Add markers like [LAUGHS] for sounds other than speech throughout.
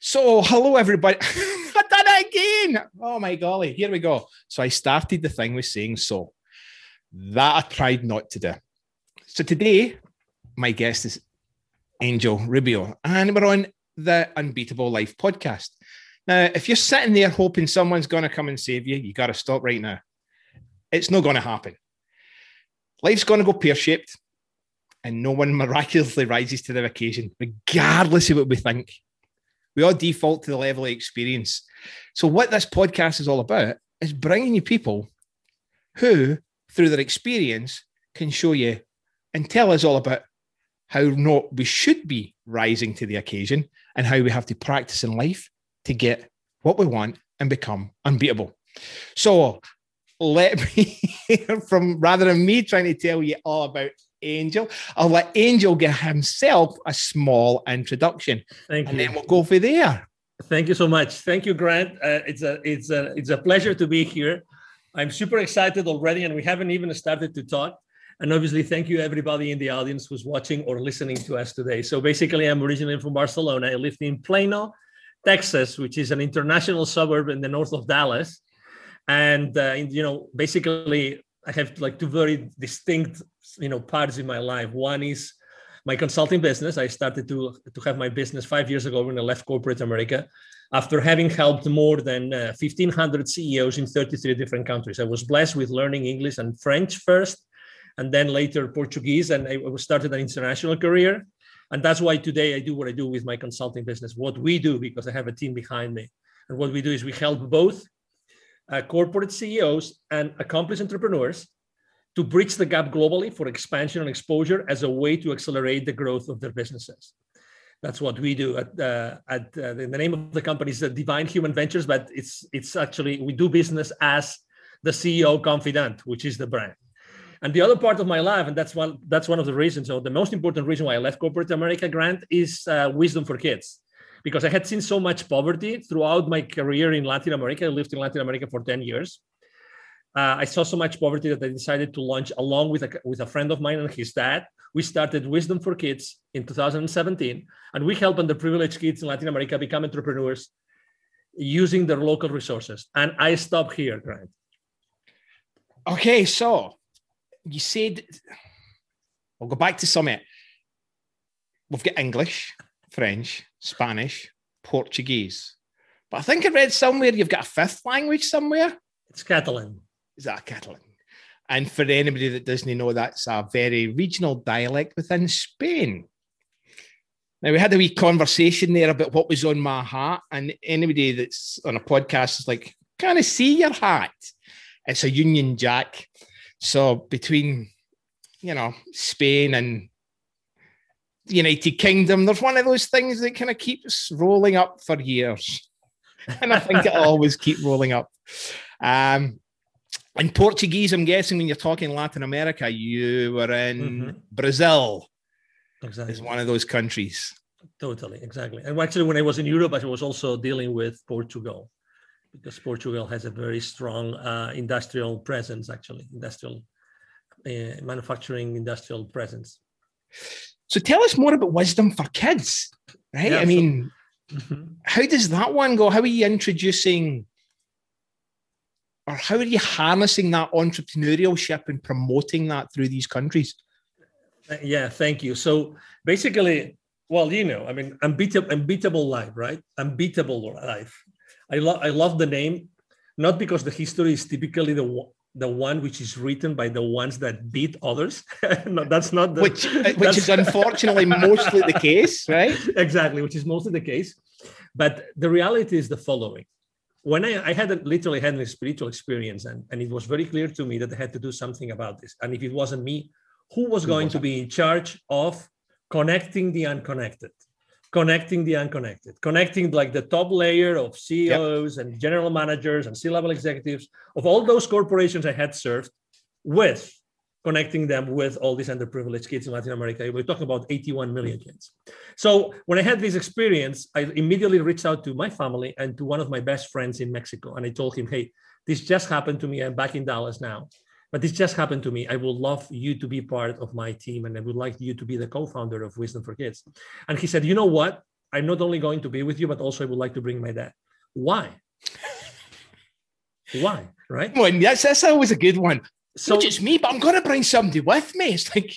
So, hello everybody. I done it again. Oh my golly, here we go. So, I started the thing with saying so. That I tried not to do. So, today, my guest is Angel Ribo, and we're on the Unbeatable Life podcast. Now, if you're sitting there hoping someone's going to come and save you, you got to stop right now. It's not going to happen. Life's going to go pear shaped, and no one [LAUGHS] miraculously rises to the occasion, regardless of what we think. We all default to the level of experience. So, what this podcast is all about is bringing you people who, through their experience, can show you and tell us all about how not we should be rising to the occasion and how we have to practice in life to get what we want and become unbeatable. So, let me hear [LAUGHS] from rather than me trying to tell you all about Angel. I'll let Angel give himself a small introduction. Thank and you. then we'll go for there. Thank you so much. Thank you, Grant. Uh, it's a it's a it's a pleasure to be here. I'm super excited already, and we haven't even started to talk. And obviously, thank you everybody in the audience who's watching or listening to us today. So basically, I'm originally from Barcelona. I lived in Plano, Texas, which is an international suburb in the north of Dallas. And uh, you know, basically, I have like two very distinct, you know, parts in my life. One is my consulting business. I started to, to have my business five years ago when I left corporate America after having helped more than uh, 1,500 CEOs in 33 different countries. I was blessed with learning English and French first, and then later Portuguese, and I started an international career. And that's why today I do what I do with my consulting business, what we do, because I have a team behind me. And what we do is we help both uh, corporate CEOs and accomplished entrepreneurs to bridge the gap globally for expansion and exposure as a way to accelerate the growth of their businesses. That's what we do at, uh, at uh, the name of the company is Divine Human Ventures, but it's it's actually we do business as the CEO Confidant, which is the brand. And the other part of my life, and that's one that's one of the reasons, or the most important reason why I left corporate America, Grant, is uh, wisdom for kids, because I had seen so much poverty throughout my career in Latin America. I lived in Latin America for ten years uh, I saw so much poverty that I decided to launch along with a, with a friend of mine and his dad. We started Wisdom for Kids in 2017, and we help underprivileged kids in Latin America become entrepreneurs using their local resources. And I stop here, Grant. Okay, so you said I'll go back to summit. We've got English, French, Spanish, Portuguese. But I think I read somewhere you've got a fifth language somewhere. It's Catalan is that Catalan? And for anybody that doesn't know, that's a very regional dialect within Spain. Now, we had a wee conversation there about what was on my hat, and anybody that's on a podcast is like, Can I see your hat? It's a Union Jack. So, between, you know, Spain and the United Kingdom, there's one of those things that kind of keeps rolling up for years. And I think it'll always keep rolling up. Um, in Portuguese, I'm guessing when you're talking Latin America, you were in mm-hmm. Brazil. Exactly. Is one of those countries. Totally, exactly. And actually, when I was in Europe, I was also dealing with Portugal because Portugal has a very strong uh, industrial presence, actually, industrial uh, manufacturing industrial presence. So tell us more about Wisdom for Kids, right? Yeah, I mean, mm-hmm. [LAUGHS] how does that one go? How are you introducing or how are you harnessing that entrepreneurship and promoting that through these countries? Yeah, thank you. So basically, well, you know, I mean, unbeatable, unbeatable life, right? Unbeatable life. I love, I love the name, not because the history is typically the the one which is written by the ones that beat others. [LAUGHS] no, that's not the, which uh, which is [LAUGHS] unfortunately mostly the case, right? Exactly, which is mostly the case. But the reality is the following: when I, I had a, literally had a spiritual experience and, and it was very clear to me that I had to do something about this. And if it wasn't me, who was going to be in charge of connecting the unconnected? Connecting the unconnected, connecting like the top layer of CEOs yep. and general managers and C-level executives of all those corporations I had served with connecting them with all these underprivileged kids in Latin America. We're talking about 81 million kids. So when I had this experience, I immediately reached out to my family and to one of my best friends in Mexico. And I told him, hey, this just happened to me. I'm back in Dallas now. But this just happened to me. I would love you to be part of my team and I would like you to be the co founder of Wisdom for Kids. And he said, you know what? I'm not only going to be with you, but also I would like to bring my dad. Why? [LAUGHS] Why? Right? On, that's, that's always a good one. So, Not just me, but I'm going to bring somebody with me. It's like,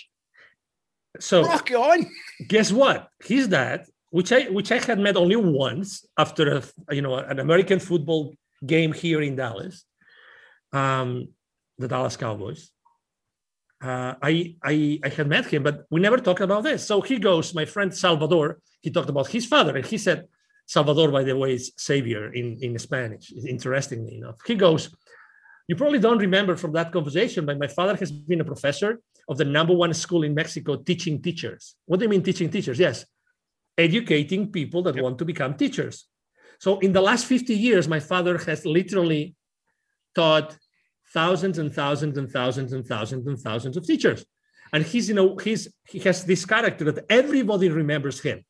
so rock on. guess what? His dad, which I which I had met only once after a you know an American football game here in Dallas, um, the Dallas Cowboys. Uh, I, I I had met him, but we never talked about this. So he goes, my friend Salvador. He talked about his father, and he said, Salvador, by the way, is savior in in Spanish. Interestingly enough, he goes. You probably don't remember from that conversation, but my father has been a professor of the number one school in Mexico teaching teachers. What do you mean teaching teachers? Yes, educating people that Yep. want to become teachers. So in the last 50 years, my father has literally taught thousands and thousands and thousands and thousands and thousands of teachers. And he's, you know, he's he has this character that everybody remembers him.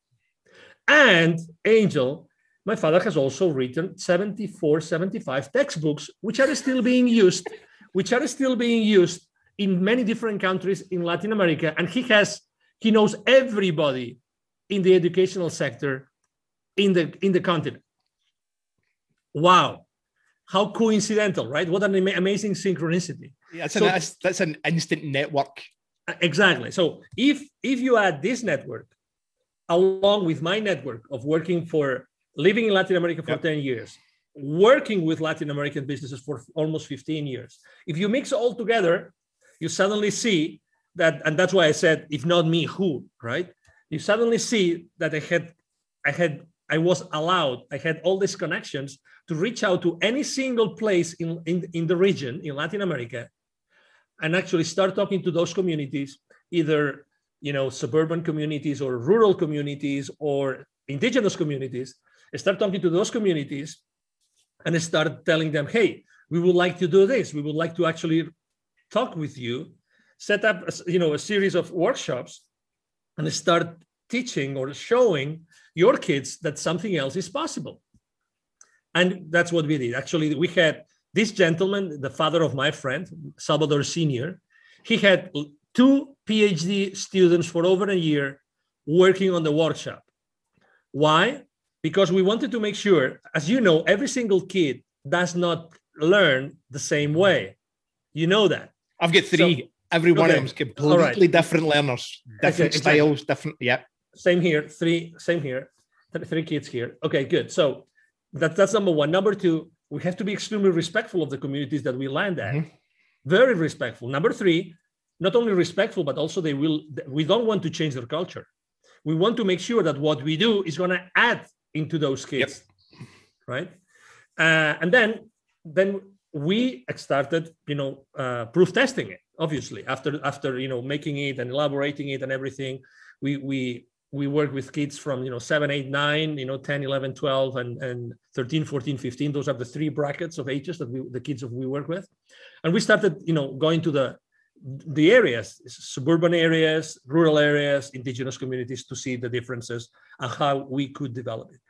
And Angel, my father has also written 74, 75 textbooks, which are still being used, which are still being used in many different countries in Latin America. And he has, he knows everybody in the educational sector in the in the continent. Wow. How coincidental, right? What an amazing synchronicity. That's, So- an, that's, that's an instant network. Exactly. So if if you add this network along with my network of working for living in Latin America for Yep. 10 years, working with Latin American businesses for almost 15 years, if you mix all together, you suddenly see that, and that's why I said, if not me, who, right? You suddenly see that I had, I had, I was allowed, I had all these connections to reach out to any single place in, in, in the region, in Latin America, and actually start talking to those communities, either you know suburban communities or rural communities or indigenous communities. Start talking to those communities, and start telling them, "Hey, we would like to do this. We would like to actually talk with you, set up a, you know a series of workshops, and start teaching or showing your kids that something else is possible." And that's what we did. Actually, we had this gentleman, the father of my friend, Salvador Sr., he had two PhD students for over a year working on the workshop. Why? Because we wanted to make sure, as you know, every single kid does not learn the same way. You know that. I've got three. Every one okay. of them's completely different learners, different styles, different. Yeah. Same here. Three. Same here. Three kids here. Okay, good. So that, that's number one. Number two, we have to be extremely respectful of the communities that we land at. Mhm. Very respectful. Number three, not only respectful, but also they will. We don't want to change their culture. We want to make sure that what we do is going to add into those kids, right? Uh, and then, then we started, you know, uh, proof testing it. Obviously, after after you know making it and elaborating it and everything, we we we work with kids from you know 7 8 9 you know 10 11 12 and and 13 14 15 those are the three brackets of ages that we the kids that we work with and we started you know going to the the areas suburban areas rural areas indigenous communities to see the differences and how we could develop it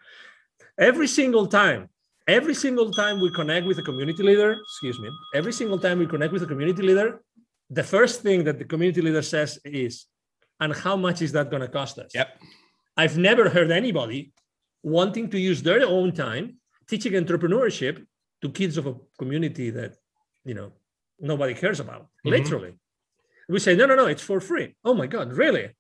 every single time every single time we connect with a community leader excuse me every single time we connect with a community leader the first thing that the community leader says is and how much is that going to cost us Yep. I've never heard anybody wanting to use their own time teaching entrepreneurship to kids of a community that you know nobody cares about. Mhm. Literally, we say no, no, no, it's for free. Oh my God, really?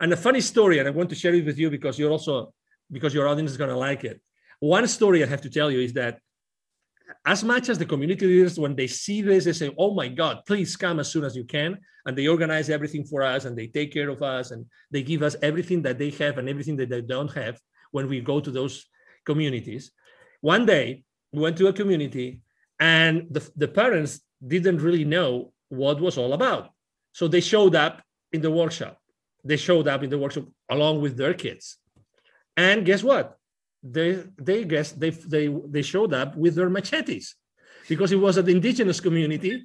And a funny story, and I want to share it with you because you're also because your audience is going to like it. One story I have to tell you is that as much as the community leaders, when they see this, they say, "Oh my God, please come as soon as you can," and they organize everything for us, and they take care of us, and they give us everything that they have and everything that they don't have when we go to those communities. One day, we went to a community, and the, the parents didn't really know what was all about, so they showed up in the workshop. They showed up in the workshop along with their kids, and guess what? They they guess they they they showed up with their machetes because it was an indigenous community.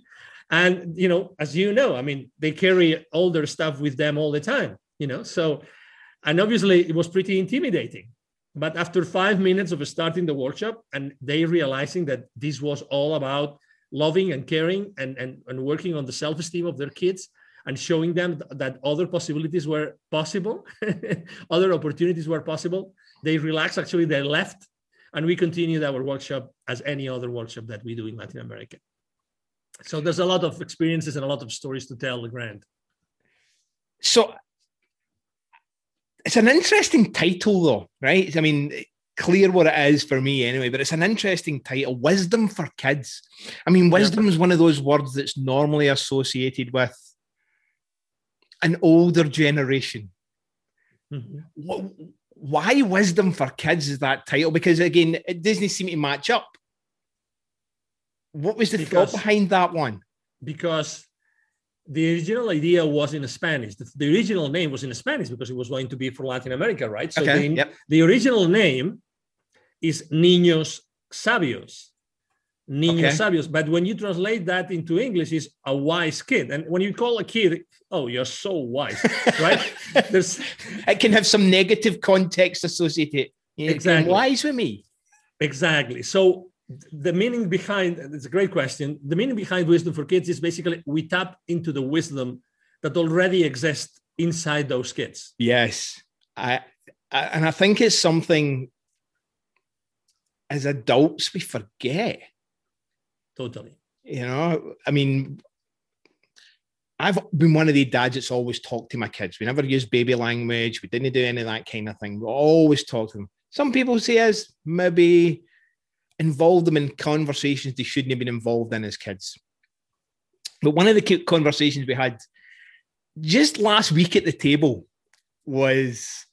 And you know as you know i mean they carry all their stuff with them all the time you know so and obviously it was pretty intimidating. But after five minutes of starting the workshop and they realizing that this was all about loving and caring and and, and working on the self-esteem of their kids and showing them that other possibilities were possible [LAUGHS] other opportunities were possible they relaxed. Actually, they left, and we continued our workshop as any other workshop that we do in Latin America. So there's a lot of experiences and a lot of stories to tell, the Grant. So it's an interesting title, though, right? I mean, clear what it is for me anyway, but it's an interesting title Wisdom for Kids. I mean, wisdom yeah. is one of those words that's normally associated with an older generation. Mm-hmm. Why Wisdom for Kids is that title? Because again, it doesn't seem to match up. What was the because, thought behind that one? Because the original idea was in Spanish. The, the, original name was in Spanish because it was going to be for Latin America, right? So okay, the, yep. the original name is Niños Sabios. Niños okay. Sabios. But when you translate that into English, is a wise kid. And when you call a kid, oh, you're so wise, right? [LAUGHS] There's it can have some negative context associated. You exactly. Wise with me. Exactly. So the meaning behind it's a great question the meaning behind wisdom for kids is basically we tap into the wisdom that already exists inside those kids yes I, I and i think it's something as adults we forget totally you know i mean I've been one of the dads that's always talked to my kids. We never use baby language. We didn't do any of that kind of thing. We always talk to them. Some people say as maybe involve them in conversations they shouldn't have been involved in as kids. But one of the conversations we had just last week at the table was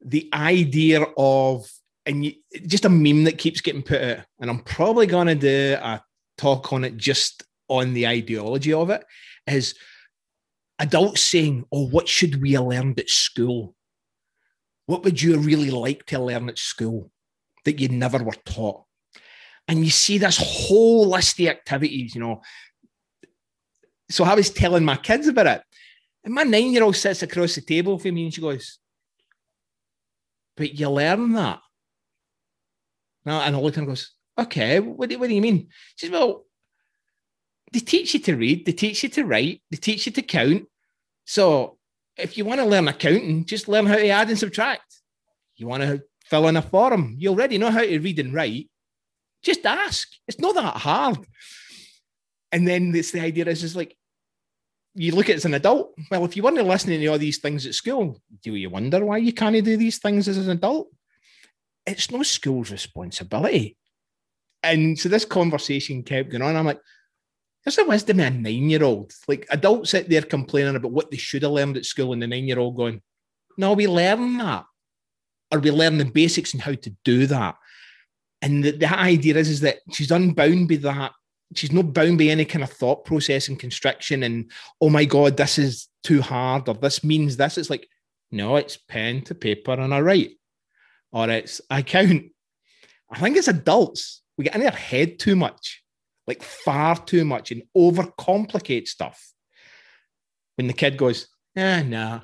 the idea of, and you, just a meme that keeps getting put out. And I'm probably going to do a talk on it just on the ideology of it is adults saying, Oh, what should we have learned at school? What would you really like to learn at school that you never were taught? and you see this whole list of activities, you know. So I was telling my kids about it, and my nine year old sits across the table from me and she goes, But you learn that. Now, And I look and goes, Okay, what do, what do you mean? She says, Well, they teach you to read, they teach you to write, they teach you to count. So if you want to learn accounting, just learn how to add and subtract. You want to fill in a form, you already know how to read and write. Just ask. It's not that hard. And then it's the idea is just like you look at it as an adult. Well, if you weren't listening to all these things at school, do you wonder why you can't do these things as an adult? It's no school's responsibility. And so this conversation kept going on. I'm like, there's a wisdom in a nine-year-old. Like adults sit there complaining about what they should have learned at school, and the nine-year-old going, No, we learn that. Or we learn the basics and how to do that. And the, the idea is, is that she's unbound by that. She's not bound by any kind of thought process and constriction and, oh my God, this is too hard or this means this. It's like, no, it's pen to paper and I write. Or it's I count. I think it's adults. We get in their head too much, like far too much, and overcomplicate stuff. When the kid goes, eh, nah.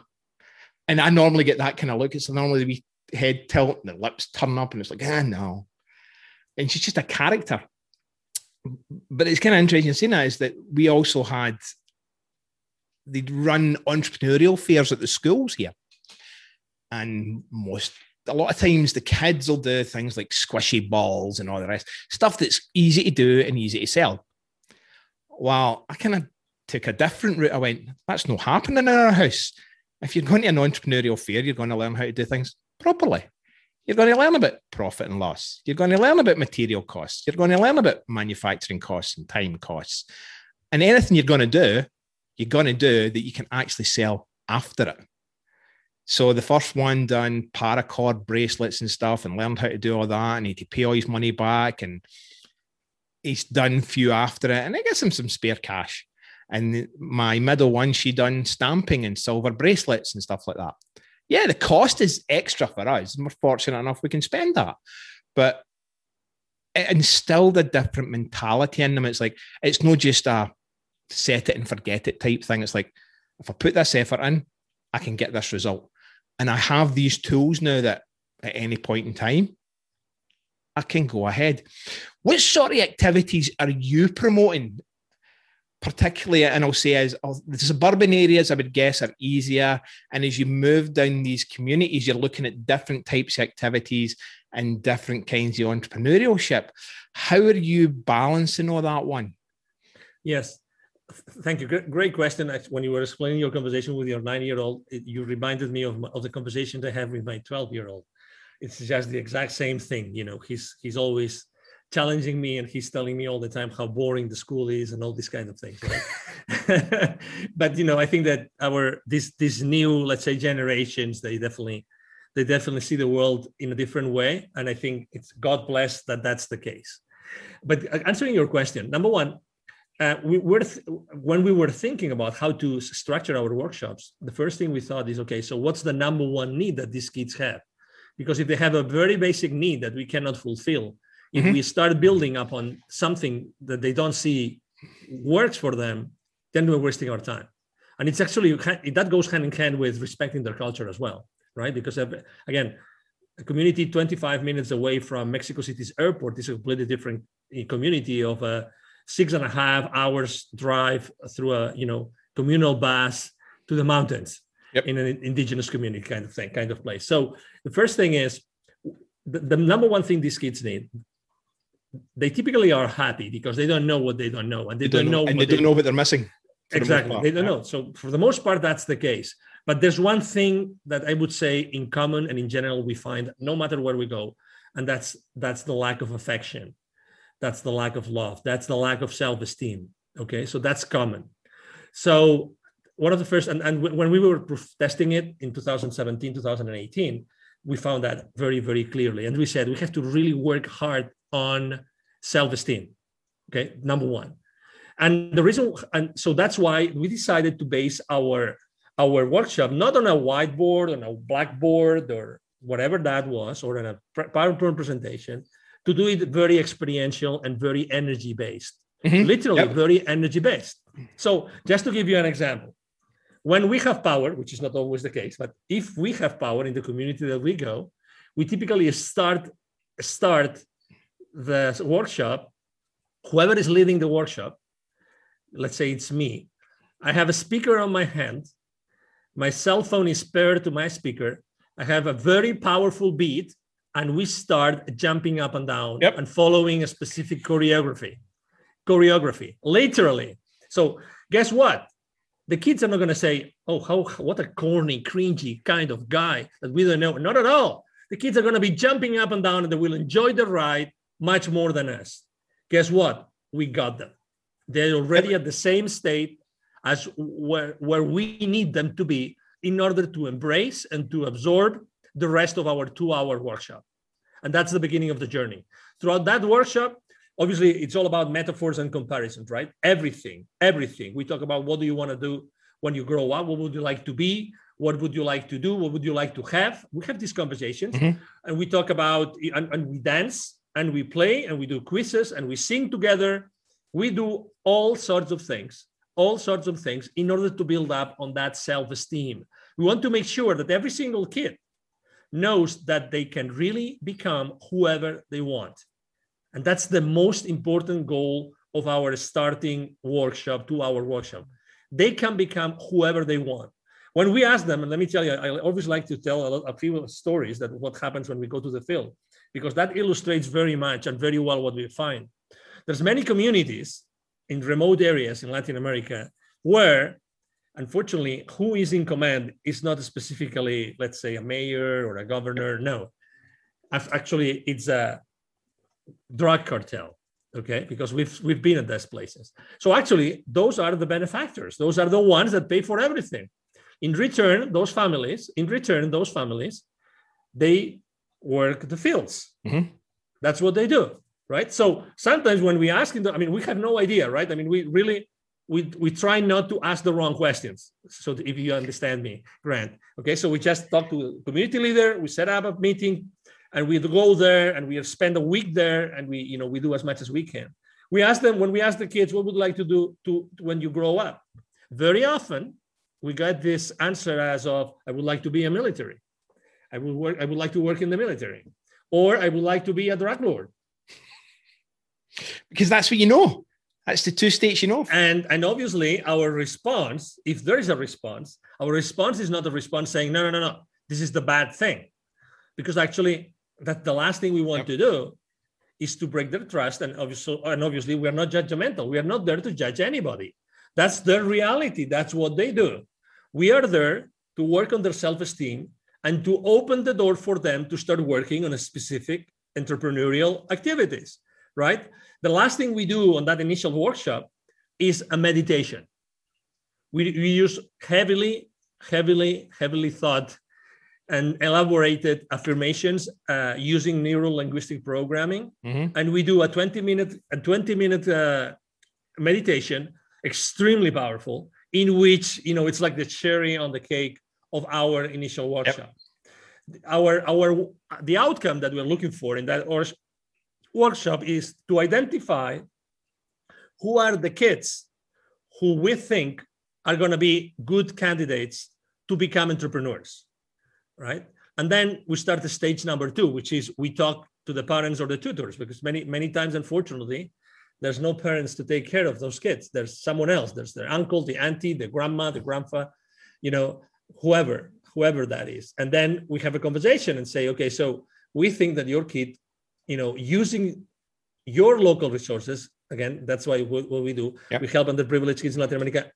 And I normally get that kind of look. It's normally the wee head tilt and the lips turn up, and it's like, ah, no and she's just a character. But it's kind of interesting seeing that is that we also had they'd run entrepreneurial fairs at the schools here, and most a lot of times the kids will do things like squishy balls and all the rest stuff that's easy to do and easy to sell. Well, I kind of took a different route. I went, that's not happening in our house. If you're going to an entrepreneurial fair, you're going to learn how to do things properly. You're going to learn about profit and loss. You're going to learn about material costs. You're going to learn about manufacturing costs and time costs. And anything you're going to do, you're going to do that you can actually sell after it. So the first one done paracord bracelets and stuff and learned how to do all that and he had to pay all his money back and he's done few after it and I gets him some spare cash. And my middle one, she done stamping and silver bracelets and stuff like that yeah, the cost is extra for us. We're fortunate enough we can spend that. But it instilled a different mentality in them. It's like, it's not just a set it and forget it type thing. It's like, if I put this effort in, I can get this result. And I have these tools now that at any point in time, I can go ahead. What sort of activities are you promoting? particularly, and I'll say as the suburban areas, I would guess are easier. And as you move down these communities, you're looking at different types of activities and different kinds of entrepreneurship. How are you balancing all that one? Yes. Thank you. Great question. When you were explaining your conversation with your nine year old, you reminded me of, of the conversation I have with my 12 year old. It's just the exact same thing. You know, he's, he's always challenging me and he's telling me all the time how boring the school is and all these kind of things right? [LAUGHS] but you know i think that our this this new let's say generations they definitely they definitely see the world in a different way and i think it's god bless that that's the case but uh, answering your question number one uh, we were th- when we were thinking about how to structure our workshops the first thing we thought is okay so what's the number one need that these kids have? Because if they have a very basic need that we cannot fulfill if mm-hmm. we start building upon something that they don't see works for them then we're wasting our time. And it's actually that goes hand in hand with respecting their culture as well right? Because again a community 25 minutes away from mexico city's airport is a completely different eh, community of a six and a half hours drive through a you know communal bus to the mountains yep. in an indigenous community kind of thing kind of place. So the first thing is the, the number one thing these kids need they typically are happy because they don't know what they don't know and they, they don't, know, know and they don't know what they're missing exactly the they don't know. So for the most part that's the case. But there's one thing that i would say in common and in general we find no matter where we go and that's that's the lack of affection that's the lack of love. That's the lack of self-esteem. Okay so that's common. So one of the first and, and when we were testing it in 2017 2018 we found that very very clearly. And we said we have to really work hard on self-esteem. Okay number one. And the reason and so that's why we decided to base our our workshop not on a whiteboard on a blackboard or whatever that was or on a powerpoint presentation to do it very experiential and very energy based mm-hmm. literally yep. very energy based so just to give you an example when we have power which is not always the case but if we have power in the community that we go we typically start start the workshop, whoever is leading the workshop, let's say it's me, I have a speaker on my hand. My cell phone is paired to my speaker. I have a very powerful beat, and we start jumping up and down yep. and following a specific choreography. Choreography, literally. So, guess what? The kids are not going to say, "Oh, how what a corny, cringy kind of guy that we don't know." Not at all. The kids are going to be jumping up and down, and they will enjoy the ride much more than us. Guess what? We got them. They're already at the same state as where, where we need them to be in order to embrace and to absorb the rest of our two hour workshop. And that's the beginning of the journey. Throughout that workshop, obviously, it's all about metaphors and comparisons, right? Everything, everything. We talk about what do you want to do when you grow up? What would you like to be? What would you like to do? What would you like to have? We have these conversations mm-hmm. and we talk about, and, and we dance and we play and we do quizzes and we sing together. We do all sorts of things, all sorts of things in order to build up on that self esteem. We want to make sure that every single kid knows that they can really become whoever they want. And that's the most important goal of our starting workshop, two hour workshop. They can become whoever they want. When we ask them, and let me tell you, I always like to tell a, lot, a few stories that what happens when we go to the field because that illustrates very much and very well what we find. There's many communities in remote areas in Latin America where unfortunately who is in command is not specifically let's say a mayor or a governor no actually it's a drug cartel okay because we've we've been at those places so actually those are the benefactors those are the ones that pay for everything in return those families in return those families they work the fields. Mm-hmm. That's what they do, right? So sometimes when we ask them, I mean, we have no idea, right? I mean, we really we we try not to ask the wrong questions. So if you understand me, Grant. Okay, so we just talk to community leader, we set up a meeting, and we go there and we spend a week there, and we you know we do as much as we can. We ask them when we ask the kids, what would like to do to when you grow up? Very often we get this answer as of, I would like to be a military. I would work. I would like to work in the military, or I would like to be a drug lord. Because that's what you know. That's the two states you know. And and obviously our response, if there is a response, our response is not a response saying, no, no, no, no, this is the bad thing. Because actually that the last thing we want yep. to do is to break their trust. And obviously, and obviously we are not judgmental. We are not there to judge anybody. That's their reality. That's what they do. We are there to work on their self-esteem and to open the door for them to start working on a specific entrepreneurial activities, right? The last thing we do on that initial workshop is a meditation. We, we use heavily, heavily, heavily thought and elaborated affirmations uh, using neuro linguistic programming. Mm-hmm. And we do a 20 minute, a 20 minute uh, meditation, extremely powerful, in which, you know, it's like the cherry on the cake of our initial workshop. Yep. Our, our, the outcome that we're looking for in that or- workshop is to identify who are the kids who we think are going to be good candidates to become entrepreneurs right? And then we start the stage number two, which is we talk to the parents or the tutors, because many, many times, unfortunately, there's no parents to take care of those kids. There's someone else. There's their uncle, the auntie, the grandma, the grandpa, you know, whoever, whoever that is. And then we have a conversation and say, okay, so we think that your kid, you know, using your local resources, again, that's why what, what we do. Yep. We help underprivileged kids in Latin America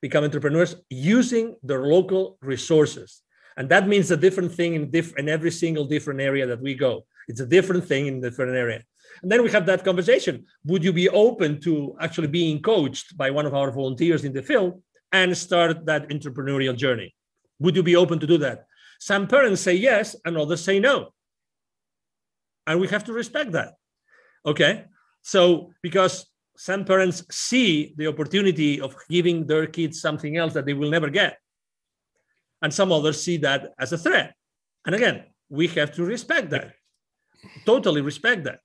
become entrepreneurs using their local resources and that means a different thing in, diff- in every single different area that we go. It's a different thing in different area. And then we have that conversation. Would you be open to actually being coached by one of our volunteers in the field and start that entrepreneurial journey? Would you be open to do that? Some parents say yes, and others say no. And we have to respect that. Okay. So, because some parents see the opportunity of giving their kids something else that they will never get and some others see that as a threat. And again, we have to respect that, totally respect that.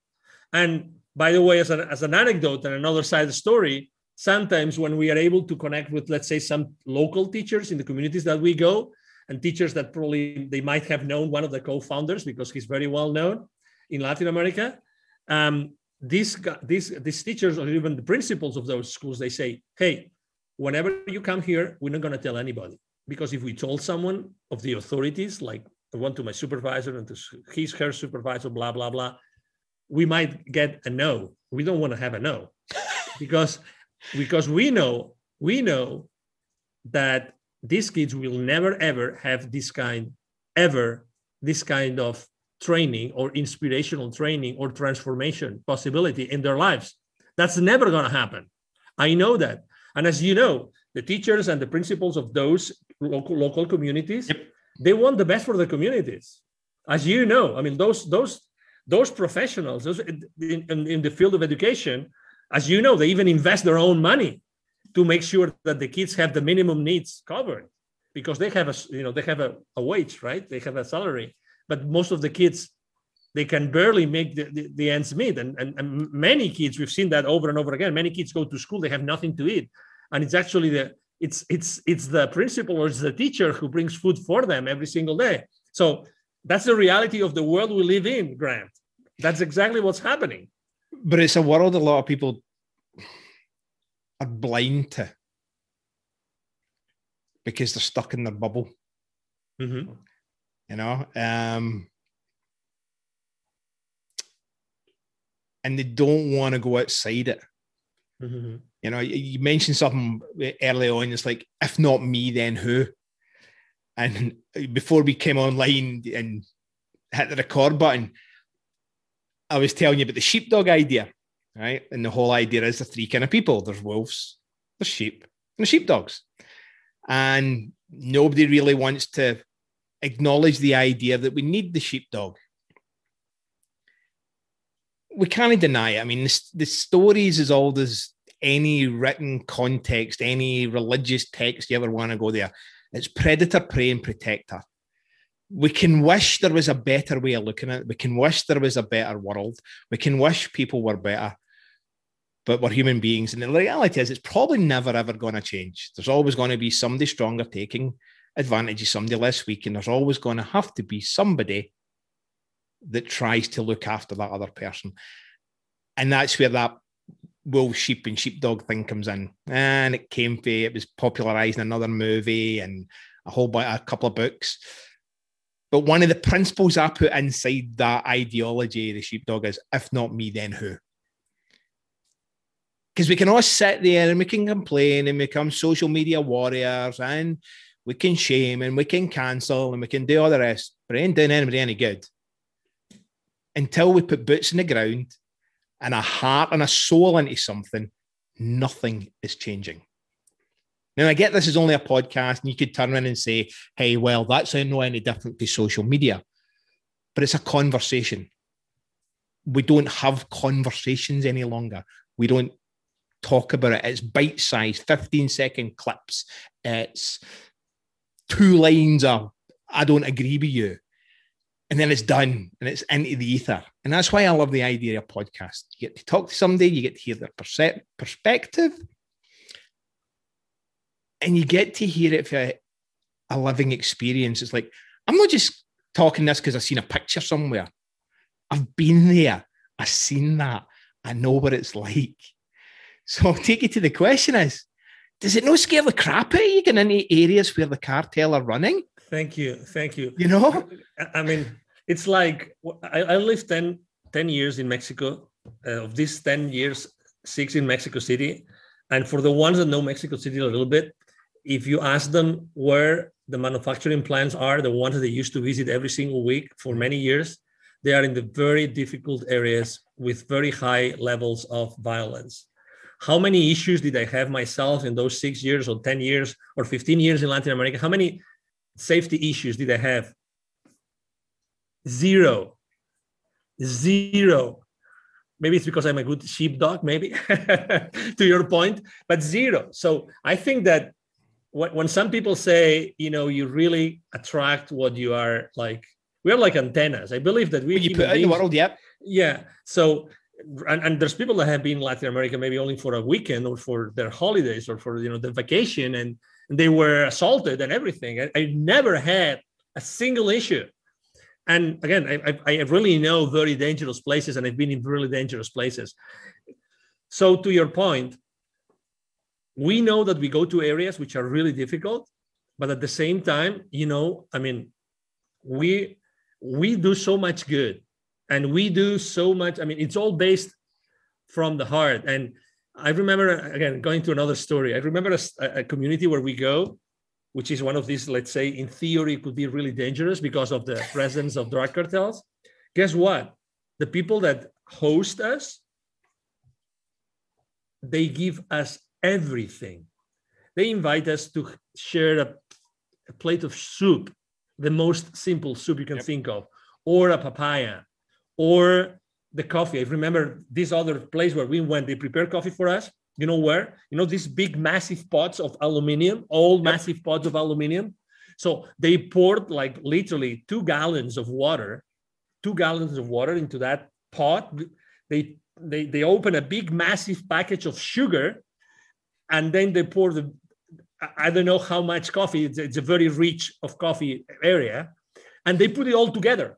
And by the way, as, as an anecdote and another side story, sometimes when we are able to connect with, let's say, some local teachers in the communities that we go, and teachers that probably they might have known one of the co-founders because he's very well known in Latin America. Um, these, these, these teachers or even the principals of those schools, they say, hey, whenever you come here, we're not going to tell anybody because if we told someone of the authorities, like I went to my supervisor and to his her supervisor, blah blah blah, we might get a no. We don't want to have a no, [LAUGHS] because because we know we know that these kids will never ever have this kind ever this kind of training or inspirational training or transformation possibility in their lives. That's never going to happen. I know that. And as you know, the teachers and the principals of those local local communities yep. they want the best for the communities as you know i mean those those those professionals those in, in, in the field of education as you know they even invest their own money to make sure that the kids have the minimum needs covered because they have a you know they have a, a wage right they have a salary but most of the kids they can barely make the, the, the ends meet. And, and, and many kids we've seen that over and over again. Many kids go to school they have nothing to eat. And it's actually the it's it's it's the principal or it's the teacher who brings food for them every single day. So that's the reality of the world we live in grant. That's exactly what's happening. But it's a world a lot of people are blind to because they're stuck in their bubble. Mm-hmm. You know um and they don't want to go outside it mm-hmm. You know, you mentioned something early on. It's like, if not me, then who? And before we came online and hit the record button, I was telling you about the sheepdog idea, right? And the whole idea is the three kind of people: there's wolves, there's sheep, and the sheepdogs. And nobody really wants to acknowledge the idea that we need the sheepdog. We can't deny it. I mean, the stories is old as any written context, any religious text you ever want to go there. It's predator, prey, and protector. We can wish there was a better way of looking at it. We can wish there was a better world. We can wish people were better, but we're human beings. And the reality is, it's probably never ever going to change. There's always going to be somebody stronger taking advantage of somebody less weak, and there's always going to have to be somebody that tries to look after that other person. And that's where that wolf sheep and sheepdog thing comes in, and it came for it was popularized in another movie and a whole bunch, a couple of books. But one of the principles I put inside that ideology, the sheepdog, is if not me, then who? Because we can all sit there and we can complain and become social media warriors and we can shame and we can cancel and we can do all the rest, but it ain't doing anybody any good until we put boots in the ground and a heart and a soul into something, nothing is changing. Now, I get this is only a podcast, and you could turn around and say, hey, well, that's no any different to social media, but it's a conversation. We don't have conversations any longer. We don't talk about it. It's bite sized, 15 second clips. It's two lines of, I don't agree with you and then it's done and it's into the ether. And that's why I love the idea of podcast. You get to talk to somebody, you get to hear their perspective, and you get to hear it for a living experience. It's like, I'm not just talking this because I've seen a picture somewhere. I've been there, I've seen that, I know what it's like. [LAUGHS] So I'll take you to the question is, does it not scare the crap out of you getting into areas where the cartel are running? Thank you. Thank you. You know? I mean, it's like I, I lived 10, 10 years in Mexico. Uh, of these 10 years, six in Mexico City. And for the ones that know Mexico City a little bit, if you ask them where the manufacturing plants are, the ones that they used to visit every single week for many years, they are in the very difficult areas with very high levels of violence. How many issues did I have myself in those six years or 10 years or 15 years in Latin America? How many safety issues did I have? Zero. Zero. Maybe it's because I'm a good sheepdog, maybe, [LAUGHS] to your point, but zero. So I think that when some people say, you know, you really attract what you are like, we're like antennas. I believe that we. You put it in the world, yep. Yeah. So and, and, there's people that have been in Latin America maybe only for a weekend or for their holidays or for you know the vacation and, and they were assaulted and everything. I, I, never had a single issue. And again I, I really know very dangerous places and i've been in really dangerous places. So to your point we know that we go to areas which are really difficult but at the same time you know i mean we we do so much good and we do so much i mean it's all based from the heart and i remember again going to another story i remember a, a community where we go which is one of these, let's say, in theory, could be really dangerous because of the presence of drug cartels. Guess what? The people that host us, they give us everything. They invite us to share a, a plate of soup, the most simple soup you can yep. think of, or a papaya, or the coffee. I remember this other place where we went, they prepared coffee for us you know where? You know, these big, massive pots of aluminium, all yep. massive pots of aluminium. So they poured like literally two gallons of water, two gallons of water into that pot. They they they open a big, massive package of sugar, and then they pour the I don't know how much coffee. It's, it's a very rich of coffee area, and they put it all together,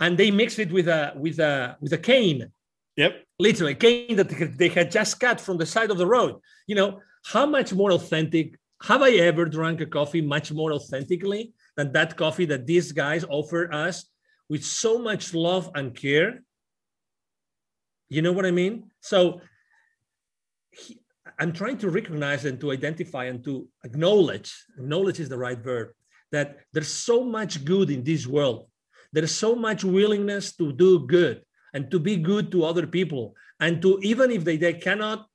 and they mix it with a with a with a cane Yep. Literally, cane that they had just cut from the side of the road. You know, how much more authentic have I ever drunk a coffee much more authentically than that coffee that these guys offer us with so much love and care? You know what I mean? So he, I'm trying to recognize and to identify and to acknowledge, acknowledge is the right verb, that there's so much good in this world. There's so much willingness to do good and to be good to other people and to even if they, they cannot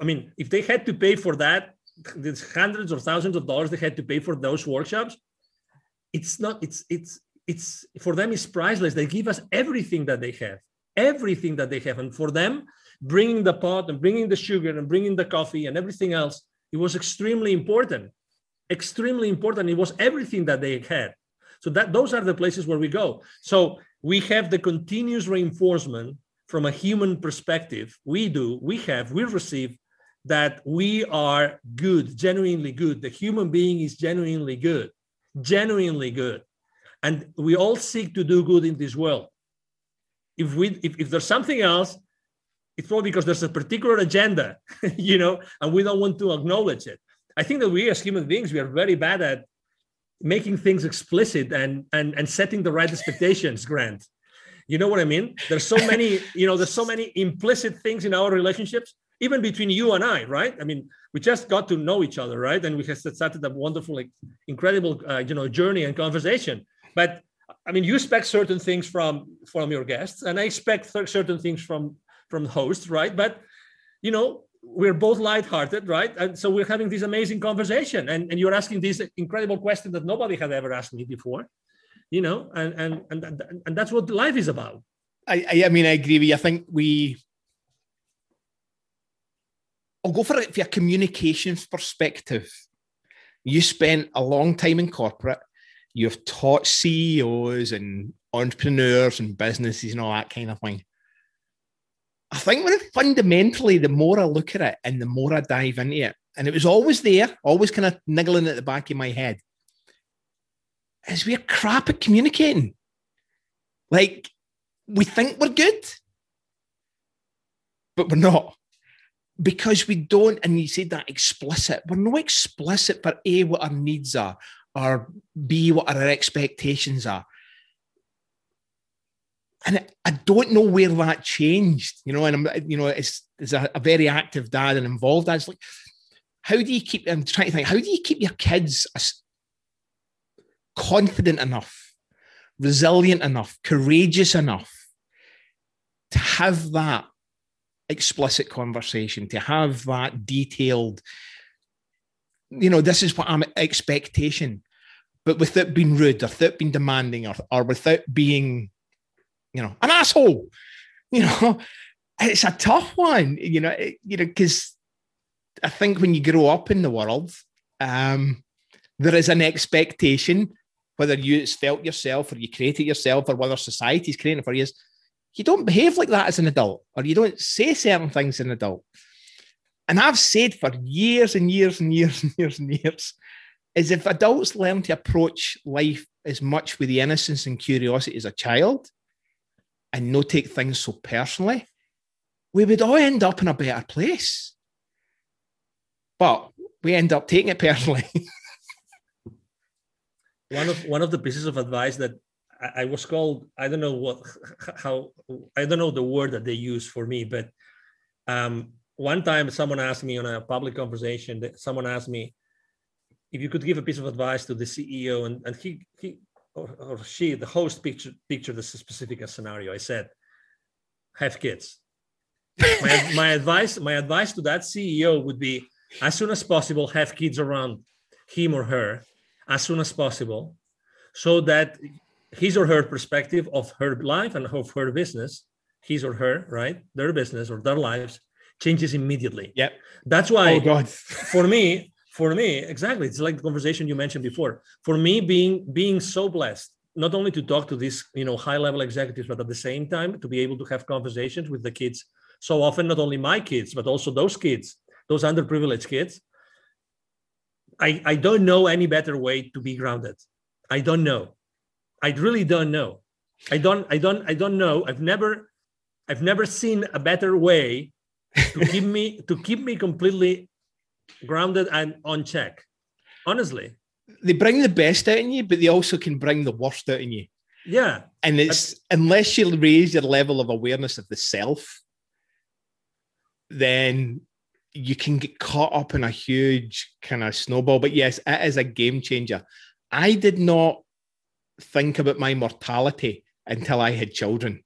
i mean if they had to pay for that there's hundreds or thousands of dollars they had to pay for those workshops it's not it's it's it's for them it's priceless. They give us everything that they have everything that they have. And for them bringing the pot and bringing the sugar and bringing the coffee and everything else it was extremely important extremely important. It was everything that they had so that those are the places where we go so we have the continuous reinforcement from a human perspective. We do, we have, we receive that we are good, genuinely good. The human being is genuinely good, genuinely good. And we all seek to do good in this world. If we if, if there's something else, it's probably because there's a particular agenda, [LAUGHS] you know, and we don't want to acknowledge it. I think that we as human beings, we are very bad at making things explicit and and and setting the right expectations, Grant. You know what I mean? There's so many, you know, there's so many implicit things in our relationships, even between you and I, right? I mean, we just got to know each other, right? And we have started a wonderful, like, incredible, uh, you know, journey and conversation. But I mean, you expect certain things from from your guests, and I expect certain things from from hosts, right? But you know, we're both lighthearted, right? And so we're having this amazing conversation, and, and you're asking this incredible question that nobody had ever asked me before, you know, and and and and that's what life is about. I I mean, I agree with you. I think we. I'll go for it from a communications perspective. You spent a long time in corporate. You've taught CEOs and entrepreneurs and businesses and all that kind of thing. I think when fundamentally, the more I look at it and the more I dive into it, and it was always there, always kind of niggling at the back of my head, is we're crap at communicating. Like we think we're good, but we're not. Because we don't, and you said that explicit, we're not explicit for A, what our needs are, or B, what our expectations are and I don't know where that changed, you know. And I'm, you know, it's a, a, very active dad and involved dad. It's like, how do you keep? I'm trying to think. How do you keep your kids confident enough, resilient enough, courageous enough to have that explicit conversation, to have that detailed. You know, this is what I'm expectation, but without being rude, or without being demanding, or, or without being you know, an asshole. You know, [LAUGHS] it's a tough one. You know, it, you know, because I think when you grow up in the world, um, there is an expectation, whether you it's felt yourself or you create it yourself or whether society's creating for you, is you don't behave like that as an adult or you don't say certain things as an adult. And I've said for years and years and years and years and years, is if adults learn to approach life as much with the innocence and curiosity as a child, and not take things so personally, we would all end up in a better place. But we end up taking it personally. [LAUGHS] one of one of the pieces of advice that I, I, was called, I don't know what how I don't know the word that they use for me, but um, one time someone asked me on a public conversation that someone asked me if you could give a piece of advice to the CEO, and, and he he or, or she, the host, picture pictured this specific scenario. I said, have kids. my, my advice, my advice to that CEO would be as soon as possible, have kids around him or her as soon as possible, so that his or her perspective of her life and of her business, his or her, right, their business or their lives changes immediately. Yep. That's why oh, God. for me, for me exactly it's like the conversation you mentioned before. For me being being so blessed not only to talk to these you know high level executives but at the same time to be able to have conversations with the kids so often not only my kids but also those kids those underprivileged kids i i don't know any better way to be grounded. I don't know. I really don't know. I don't i don't i don't know. I've never i've never seen a better way to [LAUGHS] keep me to keep me completely grounded and on check. Honestly, they bring the best out in you, but they also can bring the worst out in you. Yeah, and it's That's, unless you raise your level of awareness of the self, then you can get caught up in a huge kind of snowball. But yes, it is a game changer. I did not think about my mortality until I had children.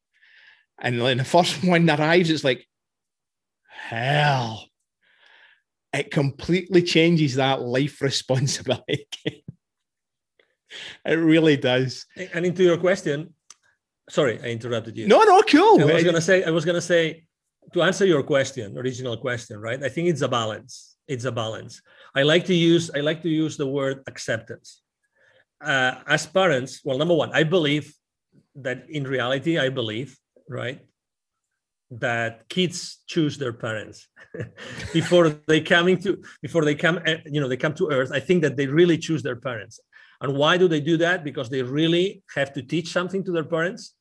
And when the first [LAUGHS] one arrives, it's like, hell, it completely changes that life [LAUGHS] responsibility. it really does. And into your question, sorry, I interrupted you. No, no, cool. I was gonna say, I was gonna say, to answer your question, original question, right? I think it's a balance. It's a balance. I like to use, I like to use the word acceptance. Uh, as parents, well, number one, I believe that in reality, I believe, right, that kids choose their parents [LAUGHS] before they come into before they come eh, you know they come to earth i think that they really choose their parents and why do they do that because they really have to teach something to their parents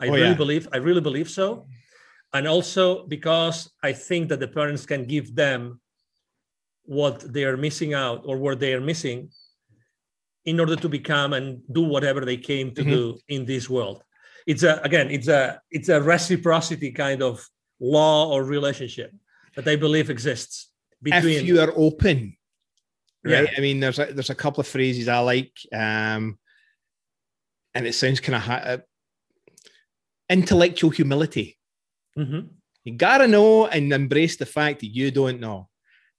i oh, really yeah. believe i really believe so and also because I think that the parents can give them what they are missing out or what they are missing in order to become and do whatever they came to mm-hmm. do in this world. It's a again, it's a it's a reciprocity kind of law or relationship that I believe exists between. If you are open, right? Yeah. I mean, there's a, there's a couple of phrases I like, um, and it sounds kind of ha- uh, intellectual humility. Mm-hmm. You gotta know and embrace the fact that you don't know.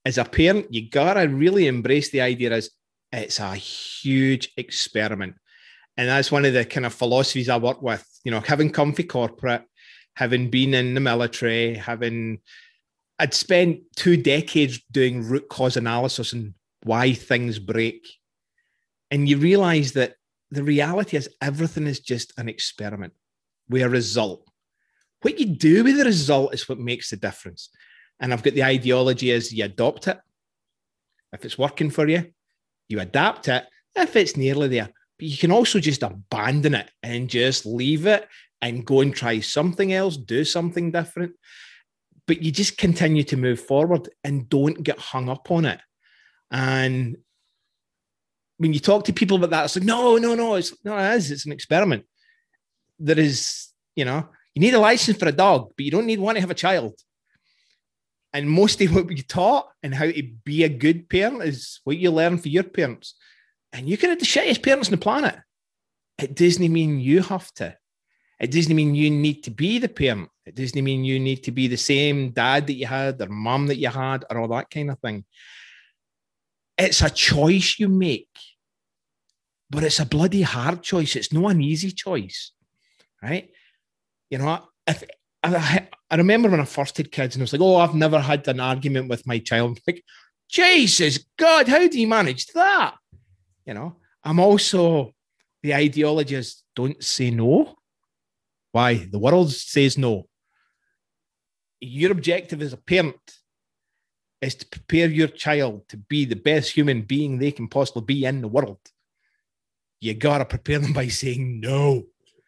As a parent, you gotta really embrace the idea as it's a huge experiment. And that's one of the kind of philosophies I work with. You know, having come from corporate, having been in the military, having I'd spent two decades doing root cause analysis and why things break. And you realize that the reality is everything is just an experiment with a result. What you do with the result is what makes the difference. And I've got the ideology is you adopt it. If it's working for you, you adapt it. If it's nearly there, but you can also just abandon it and just leave it and go and try something else, do something different. But you just continue to move forward and don't get hung up on it. And when you talk to people about that, it's like, no, no, no, it's no, it is. It's an experiment. There is, you know, you need a license for a dog, but you don't need one to have a child. And most of [LAUGHS] what we taught and how to be a good parent is what you learn for your parents. And you can have the shittiest parents on the planet. It doesn't mean you have to. It doesn't mean you need to be the parent. It doesn't mean you need to be the same dad that you had or mom that you had or all that kind of thing. It's a choice you make, but it's a bloody hard choice. It's not an easy choice, right? You know, if I, I remember when I first had kids and I was like, oh, I've never had an argument with my child. Like, Jesus God, how do you manage that? You know, I'm also the ideology is don't say no. Why? The world says no. Your objective as a parent is to prepare your child to be the best human being they can possibly be in the world. You gotta prepare them by saying no.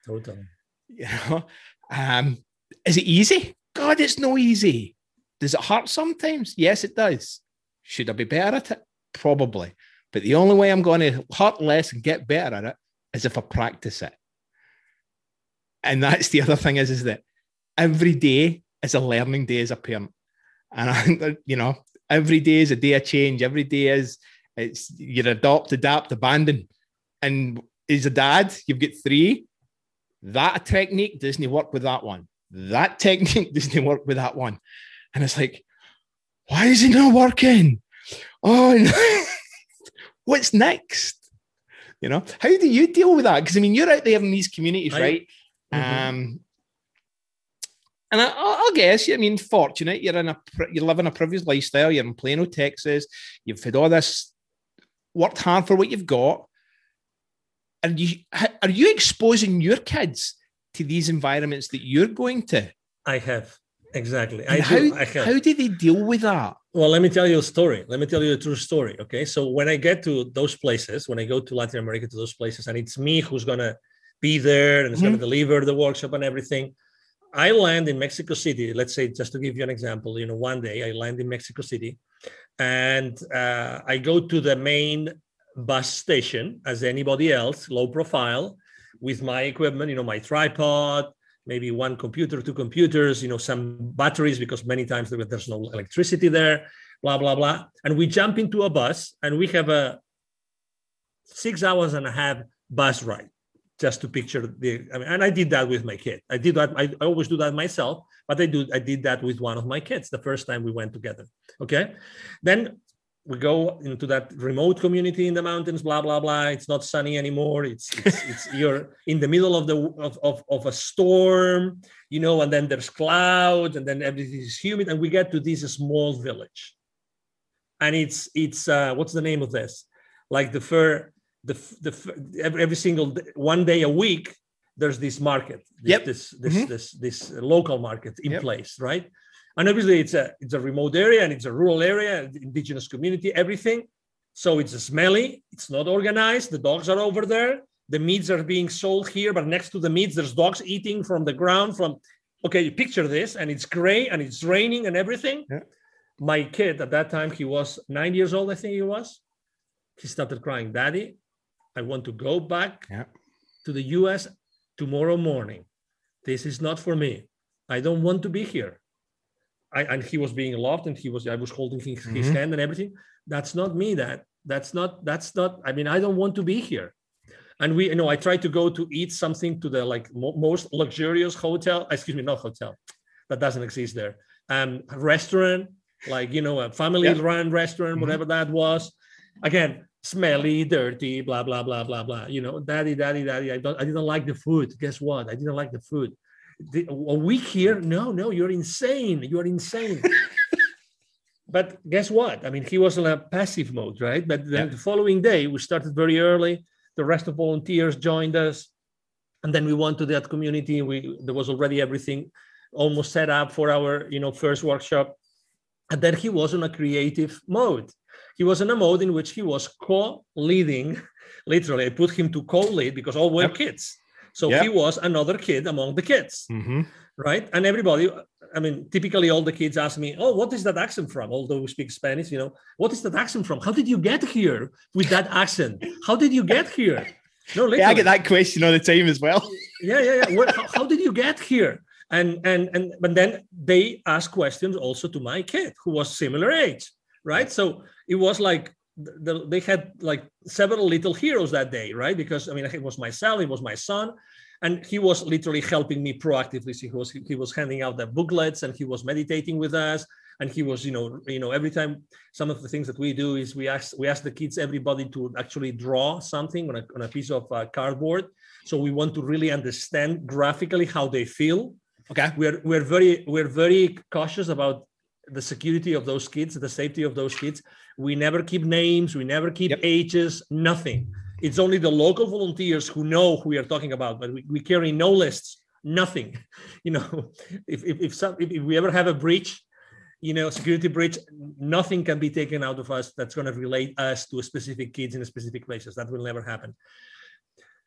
Totally. You know, um, is it easy? God, it's no easy. Does it hurt sometimes? Yes, it does. Should I be better at it? Probably. But the only way I'm going to hurt less and get better at it is if I practice it. And that's the other thing is, is that every day is a learning day as a parent. And I you know, every day is a day of change. Every day is it's you adopt, adapt, abandon. And as a dad, you've got three. That technique doesn't work with that one. That [LAUGHS] technique doesn't work with that one. And it's like, why is it not working? Oh, [LAUGHS] no. What's next? You know, how do you deal with that? Because I mean, you're out there in these communities, I, right? Mm-hmm. Um, and I, I, guess, I mean, fortunate you're in a you're living a privileged lifestyle. You're in Plano, Texas. You've had all this worked hard for what you've got. And you are you exposing your kids to these environments that you're going to? I have exactly. I how, do. I how do they deal with that? Well, let me tell you a story. Let me tell you a true story. Okay. So when I get to those places, when I go to Latin America to those places, and it's me who's gonna be there and it's mm-hmm. gonna deliver the workshop and everything. I land in Mexico City. Let's say, just to give you an example, you know, one day I land in Mexico City, and uh, I go to the main bus station as anybody else, low profile, with my equipment, you know, my tripod, maybe one computer, two computers, you know, some batteries because many times there's no electricity there, blah, blah, blah. And we jump into a bus and we have a six hours and a half bus ride just to picture the I mean, and I did that with my kid. I did that. I, I always do that myself, but I do I did that with one of my kids the first time we went together. Okay. Then we go into that remote community in the mountains blah blah blah it's not sunny anymore it's it's, it's [LAUGHS] you're in the middle of the of, of, of a storm you know and then there's clouds and then everything is humid and we get to this small village and it's it's uh what's the name of this like the fur the the every, every single day, one day a week there's this market this yep. this this, mm-hmm. this, this local market in yep. place right and obviously, it's a it's a remote area and it's a rural area, indigenous community, everything. So it's smelly. It's not organized. The dogs are over there. The meats are being sold here, but next to the meats, there's dogs eating from the ground. From okay, you picture this, and it's gray and it's raining and everything. Yeah. My kid at that time, he was nine years old, I think he was. He started crying, Daddy, I want to go back Yeah. to the US tomorrow morning. This is not for me. I don't want to be here. I, and he was being loved and he was I was holding his, his Mhm. hand and everything. That's not me, That that's not, that's not, I mean, I don't want to be here. And we, you know, I tried to go to eat something to the like mo- most luxurious hotel, [LAUGHS] excuse me, not hotel, that doesn't exist there. Um, restaurant, like you know, a family Yeah. run restaurant, Mhm. whatever that was. Again, smelly, dirty, blah blah blah blah blah. You know, daddy, daddy, daddy. I don't, I didn't like the food. Guess what? I didn't like the food. The- a week here? No, no, you're insane. You're insane. [LAUGHS] but guess what? I mean, he was in a passive mode, right? But then Yeah. the following day, we started very early. The rest of volunteers joined us, and then we went to that community. We there was already everything almost set up for our you know first workshop, and then he was in a creative mode. He was in a mode in which he was co-leading. [LAUGHS] Literally, I put him to co-lead because all were Yep. kids. So Yep. he was another kid among the kids Mm-hmm. right? And everybody, I mean, typically all the kids ask me, "Oh, what is that accent from?" Although we speak Spanish, you know, what is that accent from? How did you get here with that accent? How did you get here? No, literally. Yeah, I get that question all the time as well. Yeah, yeah, yeah. Where, how, how did you get here? And and and but then they ask questions also to my kid who was similar age, right? So it was like they had like several little heroes that day, right? Because I mean, it was myself, it was my son, and he was literally helping me proactively. So he was he was handing out the booklets and he was meditating with us. And he was, you know, you know, every time some of the things that we do is we ask we ask the kids, everybody to actually draw something on a, on a piece of uh, cardboard. So we want to really understand graphically how they feel. Okay. We're we're very we're very cautious about the security of those kids, the safety of those kids. We never keep names, we never keep Yep. ages, nothing. It's only the local volunteers who know who we are talking about, but we, we carry no lists, nothing. [LAUGHS] You know, if if if, some, if if we ever have a breach, you know, security breach, nothing can be taken out of us that's going to relate us to specific kids in specific places. That will never happen.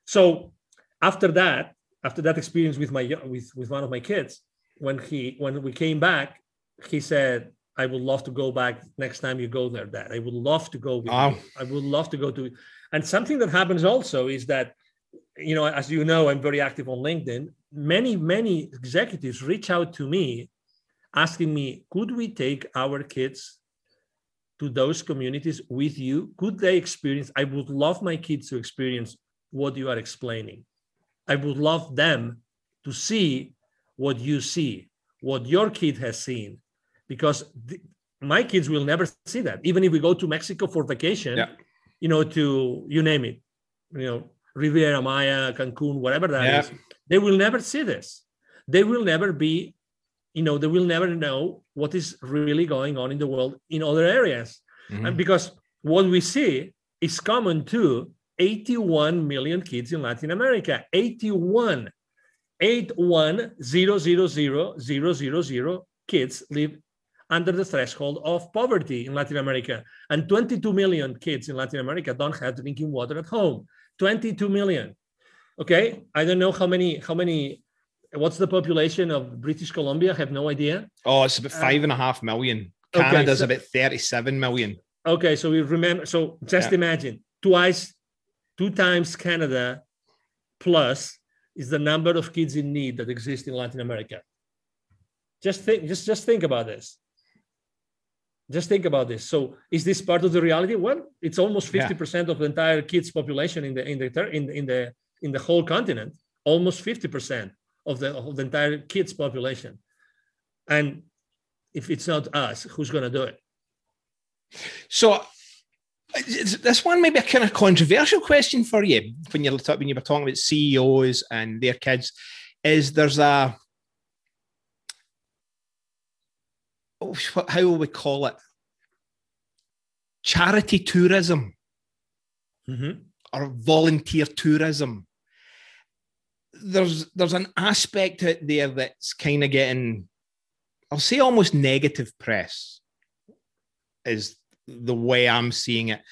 So after that, after that experience with my with with one of my kids, when he when we came back, he said, "I would love to go back next time you go there, Dad. I would love to go with Wow. you. I would love to go to." And something that happens also is that, you know, as you know, I'm very active on LinkedIn. Many many executives reach out to me, asking me, "Could we take our kids?" To those communities with you, could they experience? I would love my kids to experience what you are explaining. I would love them to see what you see, what your kid has seen, because my kids will never see that. Even if we go to Mexico for vacation, Yeah. you know, to you name it, you know, Riviera Maya, Cancun, whatever that is, Yeah. they will never see this. They will never be, you know, they will never know what is really going on in the world in other areas. Mhm. And because what we see is common to 81 million kids in Latin America. 81. 81,000,000 kids live under the threshold of poverty in Latin America. And 22 million kids in Latin America don't have drinking water at home. 22 million. Okay. I don't know how many, how many, what's the population of British Columbia? I have no idea. Oh, it's about uh, five and a half million. okay, Canada's so- about 37 million. Okay, so we remember. So just Yeah. imagine twice, two times Canada plus is the number of kids in need that exist in Latin America. Just think, just just think about this. Just think about this. So is this part of the reality? Well, it's almost fifty percent of the entire kids population in the in the in the in the in the whole continent. Almost fifty percent of the of the entire kids population. And if it's not us, who's going to do it? So this one may be a kind of controversial question for you when you're when you were talking about CEOs and their kids. Is there's a oh, what- how will we call it? Charity tourism Mhm. or volunteer tourism. There's there's an aspect out there that's kind of getting, I'll say almost negative press, is the way I'm seeing it.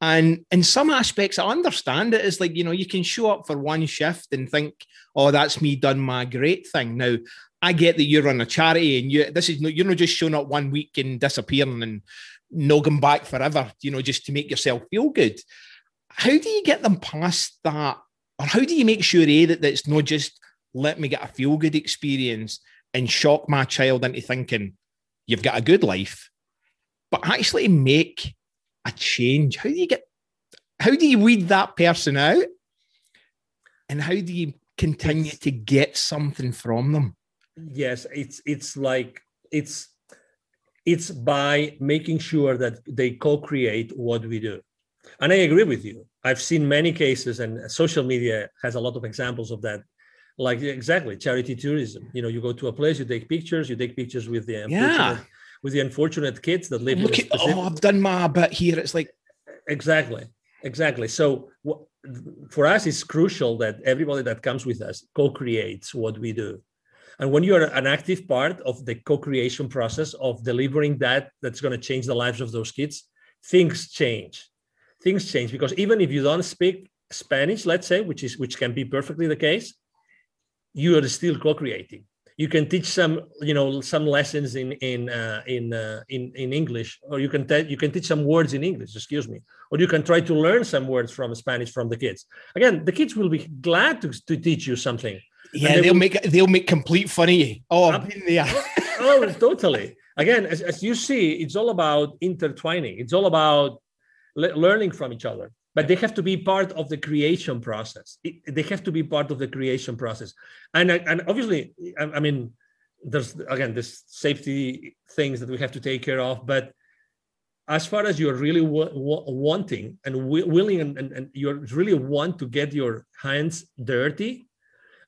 And in some aspects, I understand it. It's like, you know, you can show up for one shift and think, oh, that's me done my great thing. Now, I get that you're on a charity and you this is no, you're not just showing up one week and disappearing and nogging back forever, you know, just to make yourself feel good. How do you get them past that? Or how do you make sure A that it's not just let me get a feel good experience and shock my child into thinking you've got a good life, but actually make a change? How do you get how do you weed that person out? And how do you continue to get something from them? Yes, it's it's like it's it's by making sure that they co-create what we do. And I agree with you. I've seen many cases, and social media has a lot of examples of that. Like exactly charity tourism. You know, you go to a place, you take pictures, you take pictures with the yeah. with the unfortunate kids that live. Look at, oh, I've done my bit here. It's like exactly exactly so for us it's crucial that everybody that comes with us co-creates what we do and when you're an active part of the co-creation process of delivering that that's going to change the lives of those kids things change. Things change because even if you don't speak spanish let's say which is which can be perfectly the case you are still co-creating. You can teach some you know some lessons in in uh, in, uh, in in english or you can te- you can teach some words in english excuse me or you can try to learn some words from spanish from the kids. Again the kids will be glad to, to teach you something yeah they will make they'll make complete fun of you oh i've been there oh totally. Again as, as you see it's all about intertwining. It's all about le- learning from each other. But they have to be part of the creation process. they have to be part of the creation process, and and obviously, I, mean, there's again this safety things that we have to take care of. But as far as you're really w- w- wanting and w- willing, and, and, and you really want to get your hands dirty,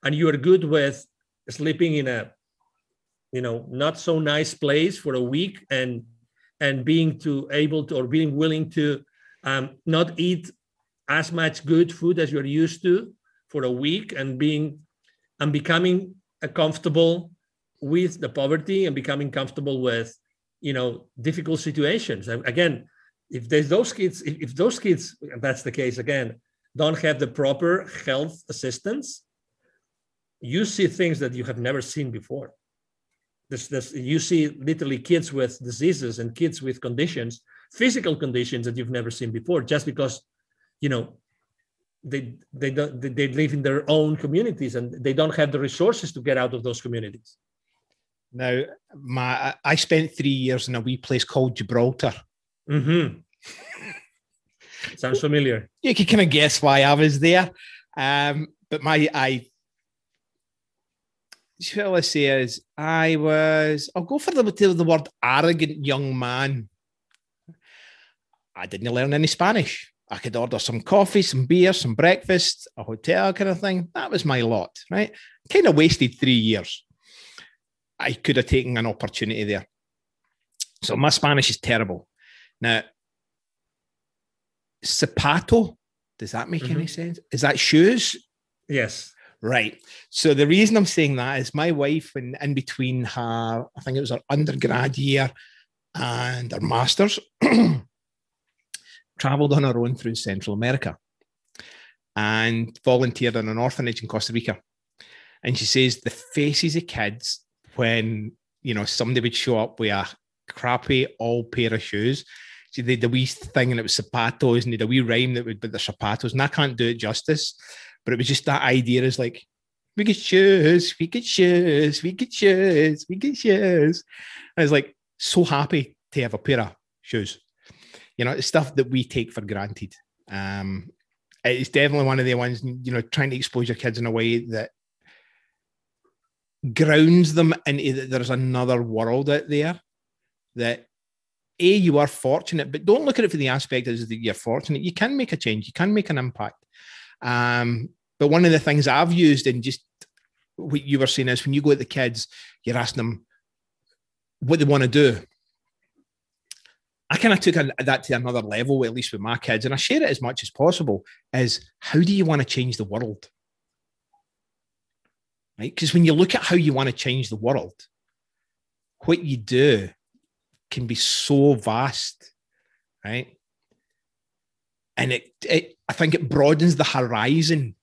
and you are good with sleeping in a you know not so nice place for a week and and being to able to or being willing to um, not eat as much good food as you're used to for a week and being and becoming comfortable with the poverty and becoming comfortable with you know difficult situations. Again if there's those kids if, if those kids that's the case again don't have the proper health assistance you see things that you have never seen before. This, this, you see literally kids with diseases and kids with conditions physical conditions that you've never seen before just because you know they they don't they live in their own communities and they don't have the resources to get out of those communities. Now my i spent three years in a wee place called gibraltar. Mm-hmm. sounds familiar. You can kind of guess why i was there. Um, but my i what I say is I was I'll go for the the word arrogant young man. I didn't learn any Spanish. I could order some coffee, some beer, some breakfast, a hotel kind of thing. That was my lot, right? Kind of wasted three years. I could have taken an opportunity there. So my Spanish is terrible. Now, zapato, does that make mm-hmm. any sense? Is that shoes? Yes. Right. So the reason I'm saying that is my wife, in, in between her, I think it was her undergrad year and her master's, [CLEARS THROAT] traveled on her own through Central America and volunteered in an orphanage in Costa Rica. And she says the faces of kids when you know somebody would show up with a crappy old pair of shoes. She did the wee thing and it was zapatos and did a wee rhyme that would be the zapatos. And I can't do it justice, but it was just that idea is like, we get shoes, we get shoes, we get shoes, we get shoes. I was like so happy to have a pair of shoes you know, it's stuff that we take for granted. Um, it's definitely one of the ones, you know, trying to expose your kids in a way that grounds them into that there's another world out there that a you are fortunate but don't look at it for the aspect as that you're fortunate you can make a change you can make an impact um, but one of the things i've used and just what you were saying is when you go at the kids you're asking them what they want to do I kind of took that to another level, at least with my kids, and I share it as much as possible. Is how do you want to change the world? Right? Because when you look at how you want to change the world, what you do can be so vast, right? And it, it I think it broadens the horizon,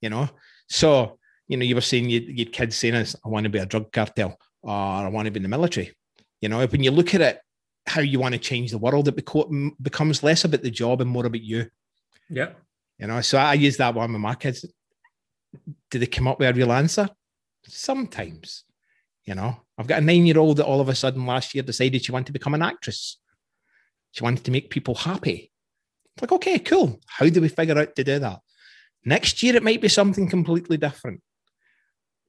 you know. So you know, you were saying you, you kids saying, I want to be a drug cartel or I want to be in the military. You know, when you look at it, how you want to change the world, it beco- becomes less about the job and more about you. Yeah. You know, so I use that one with my kids. Do they come up with a real answer? Sometimes. You know, I've got a nine year old that all of a sudden last year decided she wanted to become an actress. She wanted to make people happy. Like, okay, cool. How do we figure out to do that? Next year, it might be something completely different.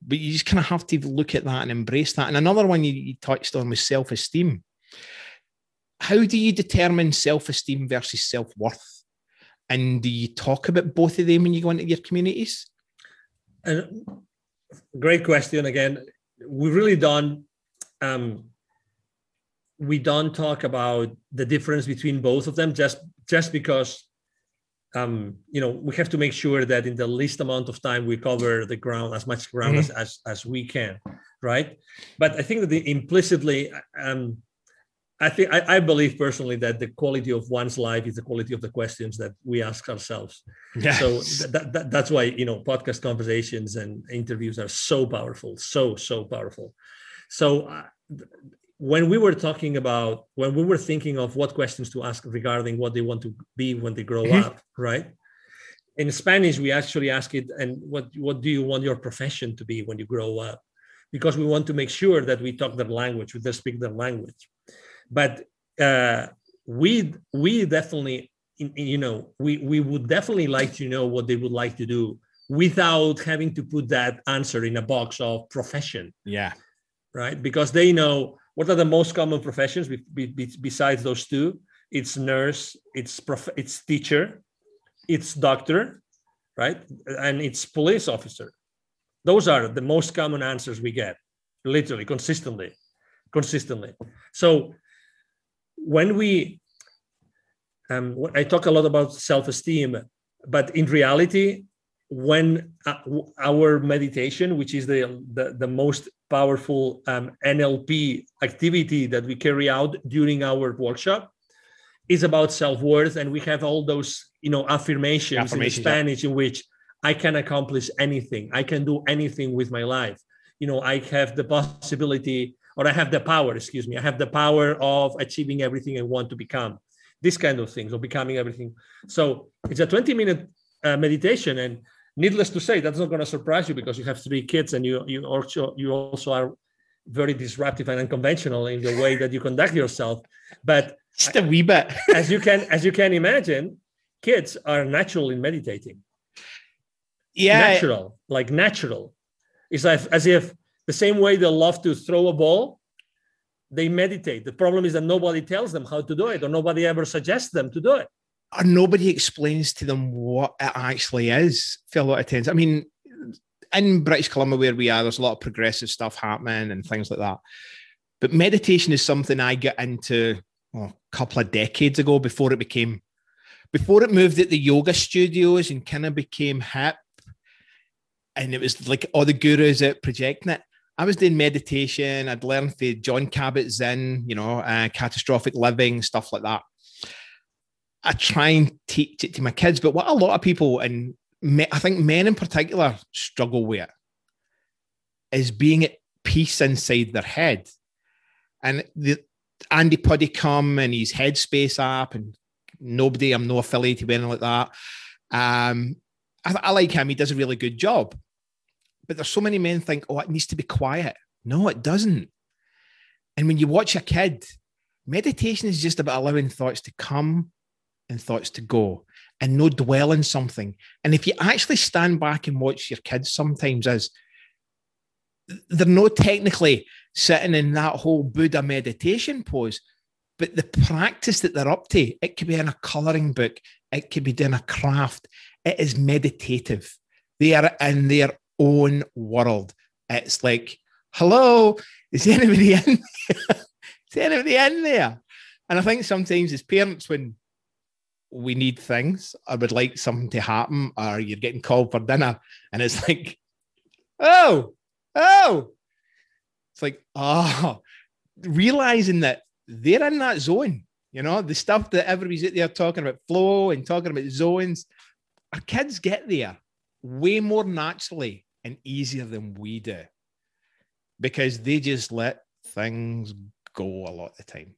But you just kind of have to look at that and embrace that. And another one you, you touched on was self esteem. How do you determine self esteem versus self worth? And do you talk about both of them when you go into your communities? And great question again. we've really don't um, we don't talk about the difference between both of them just just because um, you know we have to make sure that in the least amount of time we cover the ground as much ground mm-hmm. as, as as we can right but i think that the implicitly um, i think I, I, believe personally that the quality of one's life is the quality of the questions that we ask ourselves yes. so that, that, that's why you know podcast conversations and interviews are so powerful so so powerful so uh, when we were talking about when we were thinking of what questions to ask regarding what they want to be when they grow mm-hmm. up right? In spanish we actually ask it and what what do you want your profession to be when you grow up? Because we want to make sure that we talk their language we just speak their language. But uh, we we definitely you know we we would definitely like to know what they would like to do without having to put that answer in a box of profession. Yeah. Right? Because they know what are the most common professions be, be, besides those two? It's nurse, it's prof, it's teacher, it's doctor, right? And it's police officer. Those are the most common answers we get, literally, consistently, consistently. So when we, um, I talk a lot about self-esteem, but in reality, when uh, our meditation, which is the, the, the most powerful um, NLP activity that we carry out during our workshop, is about self-worth. And we have all those, you know, affirmations, affirmations in Spanish yeah. in which I can accomplish anything. I can do anything with my life. You know, I have the possibility, or I have the power, excuse me, I have the power of achieving everything I want to become. This kind of things, or becoming everything. So it's a 20 minute uh, meditation. And needless to say, that's not going to surprise you because you have three kids and you you also you also are very disruptive and unconventional in the way that you conduct yourself. But just a wee bit, [LAUGHS] as you can as you can imagine, kids are natural in meditating. Yeah, natural, like natural. It's like as if the same way they love to throw a ball, they meditate. The problem is that nobody tells them how to do it, or nobody ever suggests them to do it or nobody explains to them what it actually is for a lot of times. I mean, in British Columbia, where we are, there's a lot of progressive stuff happening and things like that. But meditation is something I got into well, a couple of decades ago before it became, before it moved at the yoga studios and kind of became hip. And it was like all the gurus out projecting it. I was doing meditation. I'd learned for Jon Kabat-Zinn, you know, uh, catastrophic living, stuff like that. I try and teach it to my kids. But what a lot of people, and I think men in particular, struggle with is being at peace inside their head. And the Andy Puddicombe and his Headspace app, and nobody, I'm no affiliated with anything like that. Um, I, I like him. He does a really good job. But there's so many men think, oh, it needs to be quiet. No, it doesn't. And when you watch a kid, meditation is just about allowing thoughts to come and thoughts to go and no dwell in something. And if you actually stand back and watch your kids sometimes as they're not technically sitting in that whole Buddha meditation pose, but the practice that they're up to, it could be in a coloring book, it could be doing a craft, it is meditative. They are in their own world. It's like, hello, is anybody in there? [LAUGHS] is anybody in there? And I think sometimes as parents, when we need things. I would like something to happen, or you're getting called for dinner, and it's [LAUGHS] like, oh, oh, it's like, oh, realizing that they're in that zone. You know, the stuff that everybody's out there talking about flow and talking about zones, our kids get there way more naturally and easier than we do because they just let things go a lot of the time.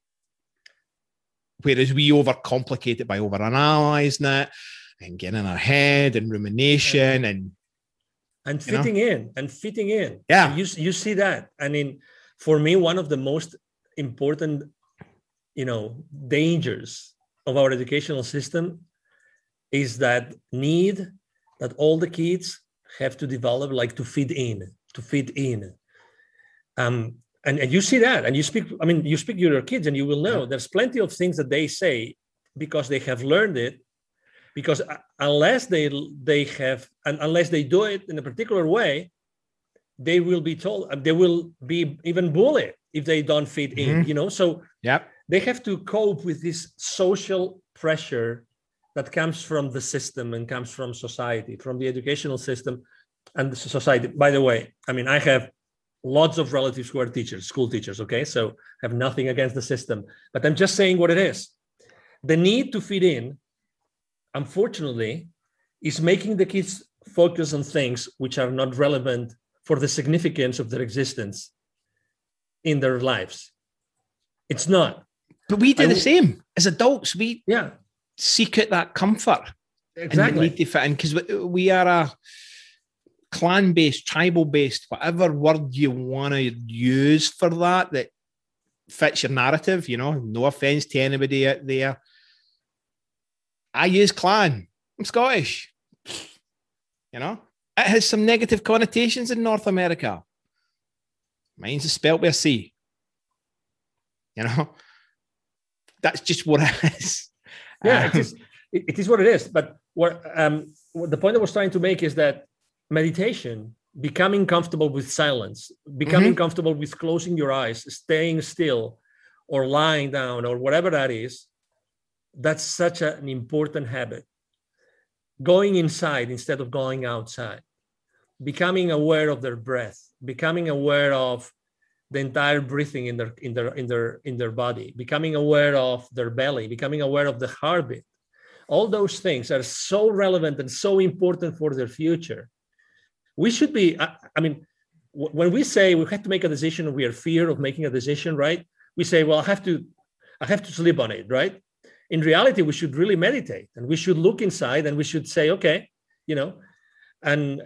Whereas we overcomplicate it by overanalyzing it and getting in our head and rumination and and fitting know? in and fitting in. Yeah. you you see that. I mean, for me, one of the most important, you know, dangers of our educational system is that need that all the kids have to develop, like to fit in, to fit in. Um, and, and you see that, and you speak. I mean, you speak to your kids, and you will know there's plenty of things that they say because they have learned it. Because uh, unless they they have, and unless they do it in a particular way, they will be told they will be even bullied if they don't fit mm-hmm. in. You know, so yeah, they have to cope with this social pressure that comes from the system and comes from society, from the educational system and the society. By the way, I mean, I have lots of relatives who are teachers, school teachers, okay? So have nothing against the system, but I'm just saying what it is. The need to fit in, unfortunately, is making the kids focus on things which are not relevant for the significance of their existence in their lives. It's not. But we do I, the same as adults. We yeah seek out that comfort. Exactly. And need to fit in because we are a clan based, tribal based, whatever word you want to use for that that fits your narrative. You know, no offense to anybody out there. I use clan. I'm Scottish. You know, it has some negative connotations in North America. Mine's spelled with a C. You know, that's just what it is yeah, it is. It is what it is. But what, um, what the point I was trying to make is that meditation, becoming comfortable with silence, becoming mm-hmm. comfortable with closing your eyes, staying still, or lying down, or whatever that is, that's such an important habit. Going inside instead of going outside, becoming aware of their breath, becoming aware of the entire breathing in their in their in their in their body. Becoming aware of their belly. Becoming aware of the heartbeat. All those things are so relevant and so important for their future we should be i, I mean w- when we say we have to make a decision we are fear of making a decision right? We say well i have to i have to sleep on it right? In reality we should really meditate and we should look inside and we should say okay you know and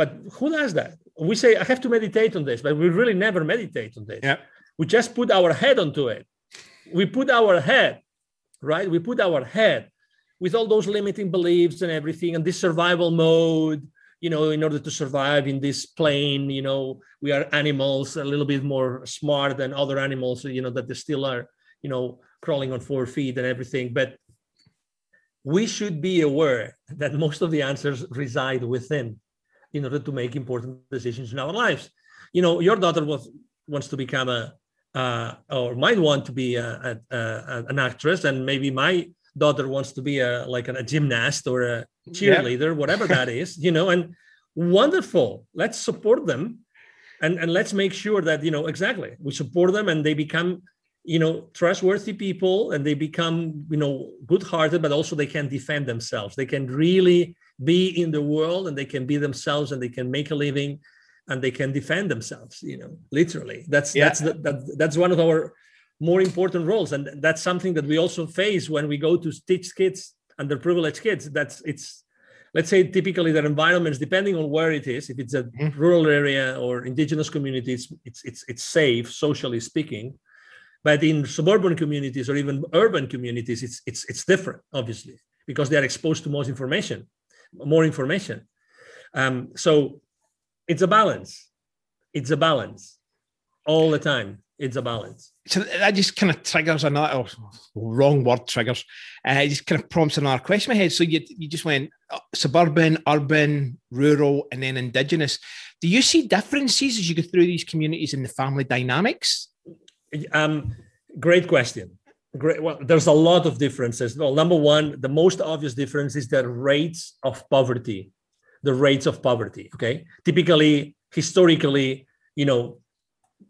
but who does that? We say i have to meditate on this but we really never meditate on this. Yeah. we just put our head onto it. We put our head right? We put our head with all those limiting beliefs and everything and this survival mode you know in order to survive in this plane you know we are animals a little bit more smart than other animals you know that they still are you know crawling on four feet and everything but we should be aware that most of the answers reside within in order to make important decisions in our lives. You know, your daughter was, wants to become a, uh, or might want to be a, a, a, an actress, and maybe my daughter wants to be a like a, gymnast or a cheerleader, whatever that is. You know, and wonderful. Let's support them, and and let's make sure that you know exactly we support them and they become you know trustworthy people and they become you know good hearted but also they can defend themselves they can really be in the world and they can be themselves and they can make a living and they can defend themselves you know literally that's yeah. that's the, that, that's one of our more important roles and that's something that we also face when we go to teach kids underprivileged kids that's it's let's say typically their environments depending on where it is if it's a mm-hmm. rural area or indigenous communities it's it's it's safe socially speaking but in suburban communities or even urban communities it's it's it's different obviously because they are exposed to more information more information. Um, so it's a balance. It's a balance all the time. It's a balance. So that just kind of triggers another wrong word triggers. Uh, it just kind of prompts another question in my head. So you you just went uh, suburban, urban, rural, and then indigenous. Do you see differences as you go through these communities in the family dynamics? Um, great question. Great. Well, there's a lot of differences. Well, number one, the most obvious difference is the rates of poverty. The rates of poverty. Okay. Typically, historically, you know,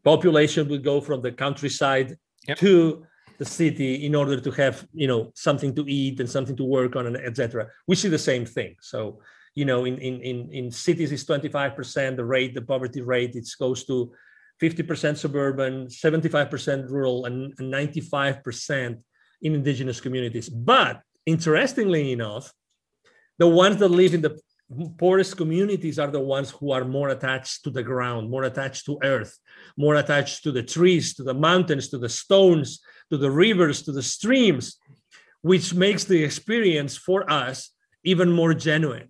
population would go from the countryside yep. to the city in order to have you know something to eat and something to work on and etc we see the same thing so you know, in, in, in, in cities is 25%, the rate, the poverty rate, it goes to 50% suburban, 75% rural, and 95% in indigenous communities. But interestingly enough, the ones that live in the poorest communities are the ones who are more attached to the ground, more attached to earth, more attached to the trees, to the mountains, to the stones, to the rivers, to the streams, which makes the experience for us even more genuine.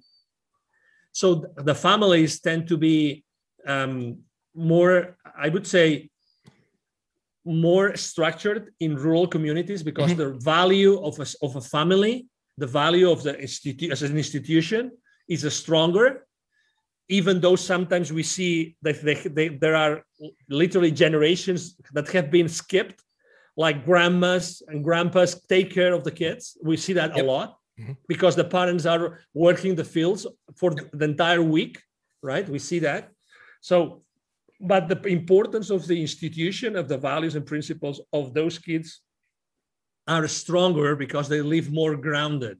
So the families tend to be um, more, I would say, more structured in rural communities because mm-hmm. the value of a, of a family, the value of the institute as an institution is stronger even though sometimes we see that they, they, there are literally generations that have been skipped like grandmas and grandpas take care of the kids. We see that yep. a lot mm-hmm. because the parents are working the fields for the entire week right? We see that. So but the importance of the institution of the values and principles of those kids are stronger because they live more grounded.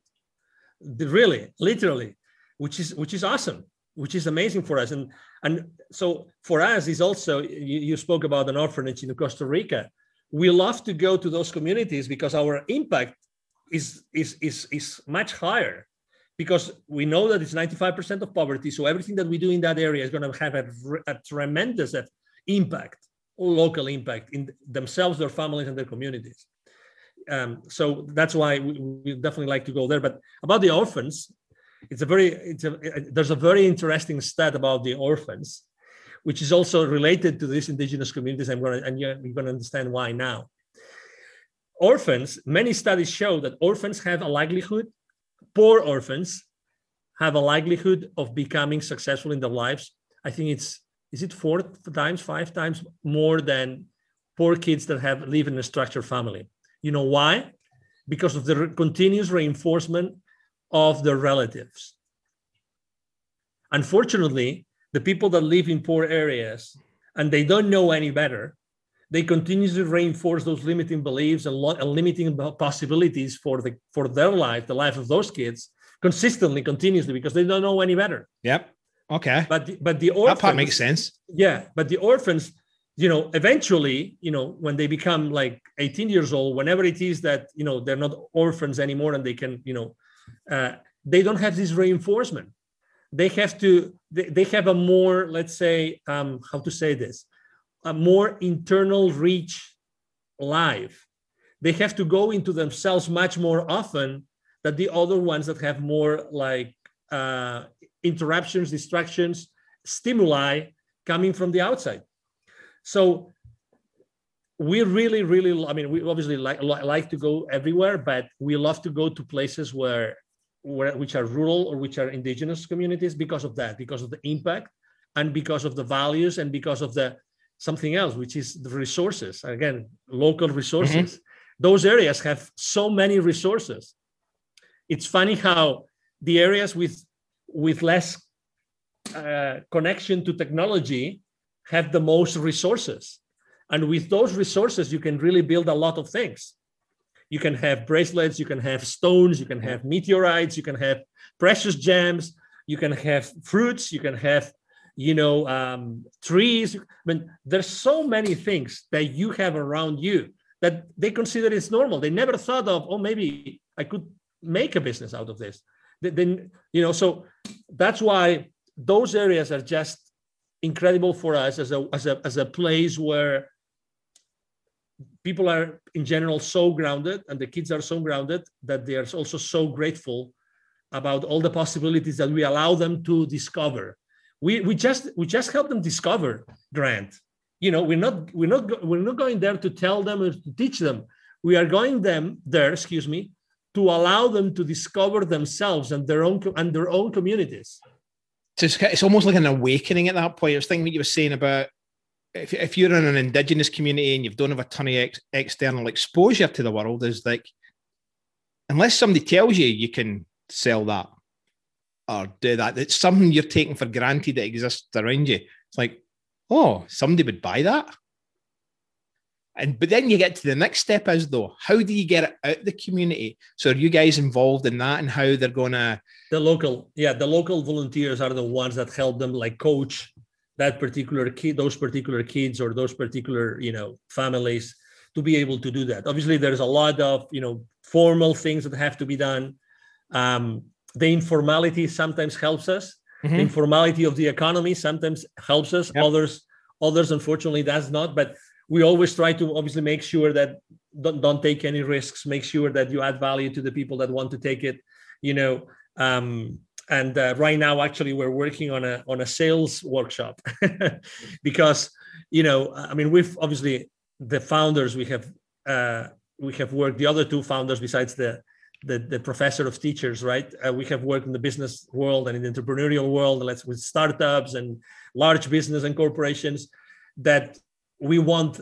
Really literally which is which is awesome which is amazing for us. And and so for us is also you, you spoke about an orphanage in costa rica. We love to go to those communities because our impact is is is is much higher because we know that it's 95% of poverty. So everything that we do in that area is going to have a, a tremendous impact local impact in themselves their families and their communities. Um, so that's why we, we definitely like to go there. But about the orphans it's a very it's a uh, there's a very interesting stat about the orphans which is also related to these indigenous communities. I'm going to and you're, you're going to understand why now. Orphans many studies show that orphans have a likelihood poor orphans have a likelihood of becoming successful in their lives. I think it's is it four times five times more than poor kids that have live in a structured family. You know why? Because of the continuous reinforcement of their relatives. Unfortunately, the people that live in poor areas and they don't know any better, they continue to reinforce those limiting beliefs and, lo- and limiting possibilities for the for their life, the life of those kids, consistently, continuously, because they don't know any better. Yep. Okay. But the, but the orphans, that part makes sense. Yeah, but the orphans, you know, eventually, you know, when they become like 18 years old, whenever it is that you know they're not orphans anymore and they can, you know, uh, they don't have this reinforcement. They have to, they, have a more, let's say, um, how to say this, a more internal reach life. They have to go into themselves much more often than the other ones that have more like uh, interruptions, distractions, stimuli coming from the outside. So we really, really, I mean, we obviously like like to go everywhere, but we love to go to places where, where which are rural or which are indigenous communities because of that, because of the impact, and because of the values, and because of the something else, which is the resources. Again, local resources. Mm-hmm. Those areas have so many resources. It's funny how the areas with with less uh, connection to technology have the most resources and with those resources, you can really build a lot of things. You can have bracelets, you can have stones, you can have meteorites, you can have precious gems, you can have fruits, you can have, you know, um, trees. I mean, there's so many things that you have around you that they consider it's normal. They never thought of, oh, maybe I could make a business out of this. Then, you know, so that's why those areas are just incredible for us as a as a as a place where people are in general so grounded and the kids are so grounded that they are also so grateful about all the possibilities that we allow them to discover. We, we just we just help them discover grant. You know we're not we're not we're not going there to tell them or to teach them. We are going them there excuse me to allow them to discover themselves and their own and their own communities. It's, it's almost like an awakening at that point. I was thinking what you were saying about if, if you're in an indigenous community and you don't have a ton of ex, external exposure to the world, is like unless somebody tells you you can sell that or do that, it's something you're taking for granted that exists around you. It's like, oh, somebody would buy that. And but then you get to the next step is though, how do you get it out the community? So are you guys involved in that and how they're gonna the local, yeah, the local volunteers are the ones that help them like coach that particular kid, those particular kids or those particular, you know, families to be able to do that. Obviously, there's a lot of, you know, formal things that have to be done. Um, the informality sometimes helps us. Mm-hmm. The informality of the economy sometimes helps us. Yep. Others, others, unfortunately, does not. But we always try to obviously make sure that don't, don't take any risks. Make sure that you add value to the people that want to take it. You know, um, and uh, right now actually we're working on a on a sales workshop [LAUGHS] because you know i mean we've obviously the founders we have uh, we have worked the other two founders besides the the, the professor of teachers right uh, we have worked in the business world and in the entrepreneurial world let's with startups and large business and corporations that we want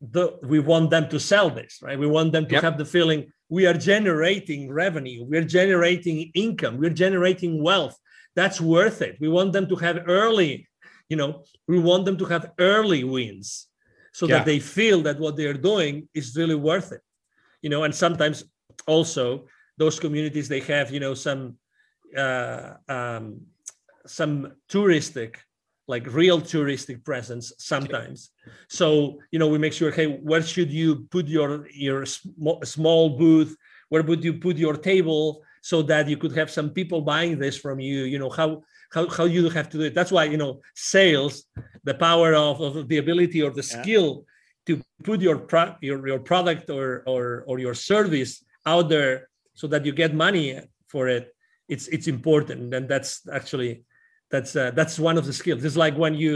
the we want them to sell this right we want them to yep. have the feeling we are generating revenue, we're generating income, we're generating wealth. That's worth it. We want them to have early, you know, we want them to have early wins so yeah. that they feel that what they're doing is really worth it. You know, and sometimes also those communities they have, you know, some uh, um, some touristic like real touristic presence sometimes. So you know we make sure hey where should you put your your sm- small booth? Where would you put your table so that you could have some people buying this from you? You know how how, how you have to do it. That's why you know sales the power of, of the ability or the skill yeah. to put your, pro- your your product or or or your service out there so that you get money for it it's it's important. And that's actually that's uh, that's one of the skills. It's like when you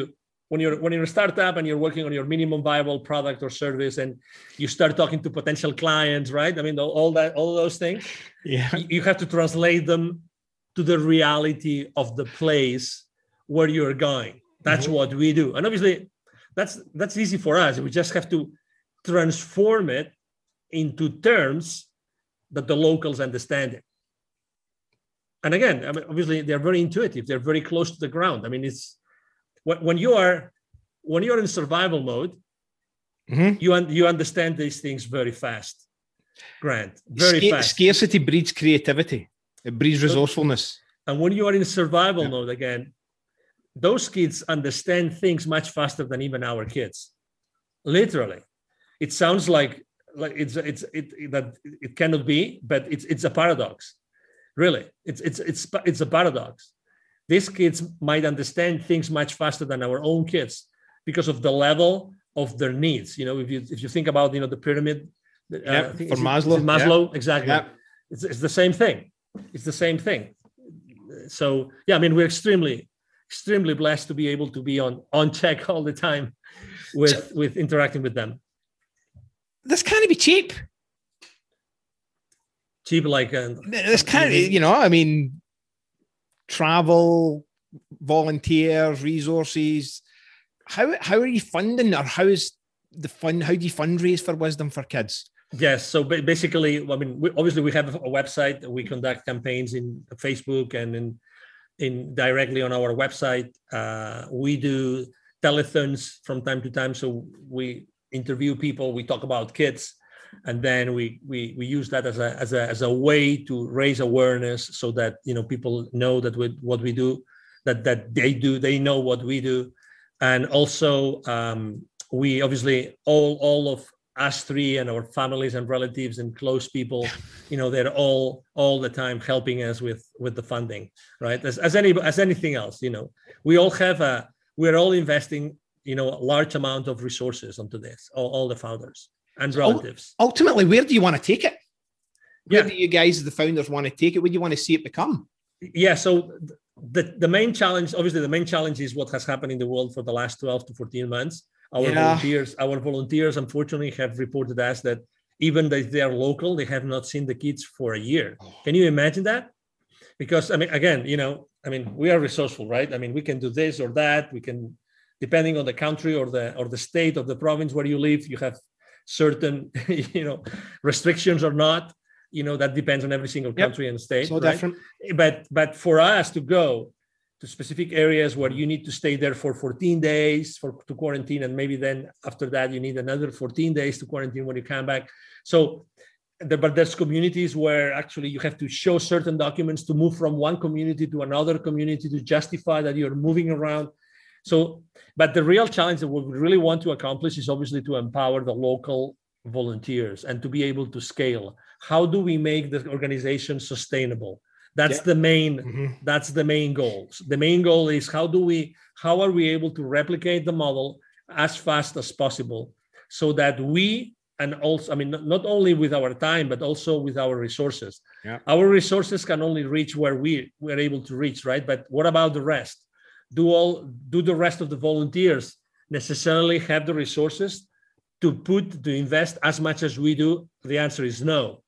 when you're when you're a startup and you're working on your minimum viable product or service and you start talking to potential clients right? I mean all that all those things [LAUGHS] yeah. you have to translate them to the reality of the place where you're going. That's mm-hmm. what we do. And obviously that's that's easy for us. We just have to transform it into terms that the locals understand it and again, I mean, obviously they're very intuitive. They're very close to the ground. I mean, it's when you are when you're in survival mode, mm-hmm. you un- you understand these things very fast. Grant, very Sc- fast. Scarcity breeds creativity. It breeds resourcefulness. And when you are in survival yeah. mode again, those kids understand things much faster than even our kids. Literally, it sounds like like it's it's it, it that it cannot be, but it's it's a paradox Really, it's it's it's it's a paradox. These kids might understand things much faster than our own kids because of the level of their needs. You know, if you if you think about you know the pyramid, uh, yep, for Maslow, Maslow, yeah. exactly. Yep. It's, it's the same thing. It's the same thing. So yeah, I mean, we're extremely extremely blessed to be able to be on on check all the time with so, with interacting with them. This can't be cheap cheap like uh, this kind of you know i mean travel volunteers resources. How how are you funding or how is the fund how do you fundraise for wisdom for kids? Yes so basically i mean we, obviously we have a website we conduct campaigns in facebook and in in directly on our website. Uh, we do telethons from time to time so we interview people we talk about kids and then we we we use that as a as a as a way to raise awareness so that you know people know that what we do that that they do they know what we do. And also um, we obviously all all of us three and our families and relatives and close people you know they're all all the time helping us with with the funding right? As, as any as anything else you know. We all have a we're all investing you know a large amount of resources onto this all, all the founders and relatives. Ultimately, where do you want to take it? Where yeah. do you guys, the founders, want to take it? Where do you want to see it become? Yeah. So the, the main challenge, obviously, the main challenge is what has happened in the world for the last 12 to 14 months. Our yeah. volunteers, our volunteers, unfortunately, have reported us that even though they are local, they have not seen the kids for a year. Oh. Can you imagine that? Because I mean, again, you know, I mean, we are resourceful, right? I mean, we can do this or that. We can, depending on the country or the or the state of the province where you live, you have certain [LAUGHS] you know restrictions or not you know that depends on every single country yep. and state so right? different but but for us to go to specific areas where you need to stay there for 14 days for to quarantine and maybe then after that you need another 14 days to quarantine when you come back so but there's communities where actually you have to show certain documents to move from one community to another community to justify that you're moving around so but the real challenge that we really want to accomplish is obviously to empower the local volunteers and to be able to scale how do we make the organization sustainable that's yeah. the main mm-hmm. that's the main goals the main goal is how do we how are we able to replicate the model as fast as possible so that we and also i mean not only with our time but also with our resources yeah. our resources can only reach where we we're able to reach right but what about the rest do all do the rest of the volunteers necessarily have the resources to put to invest as much as we do the answer is no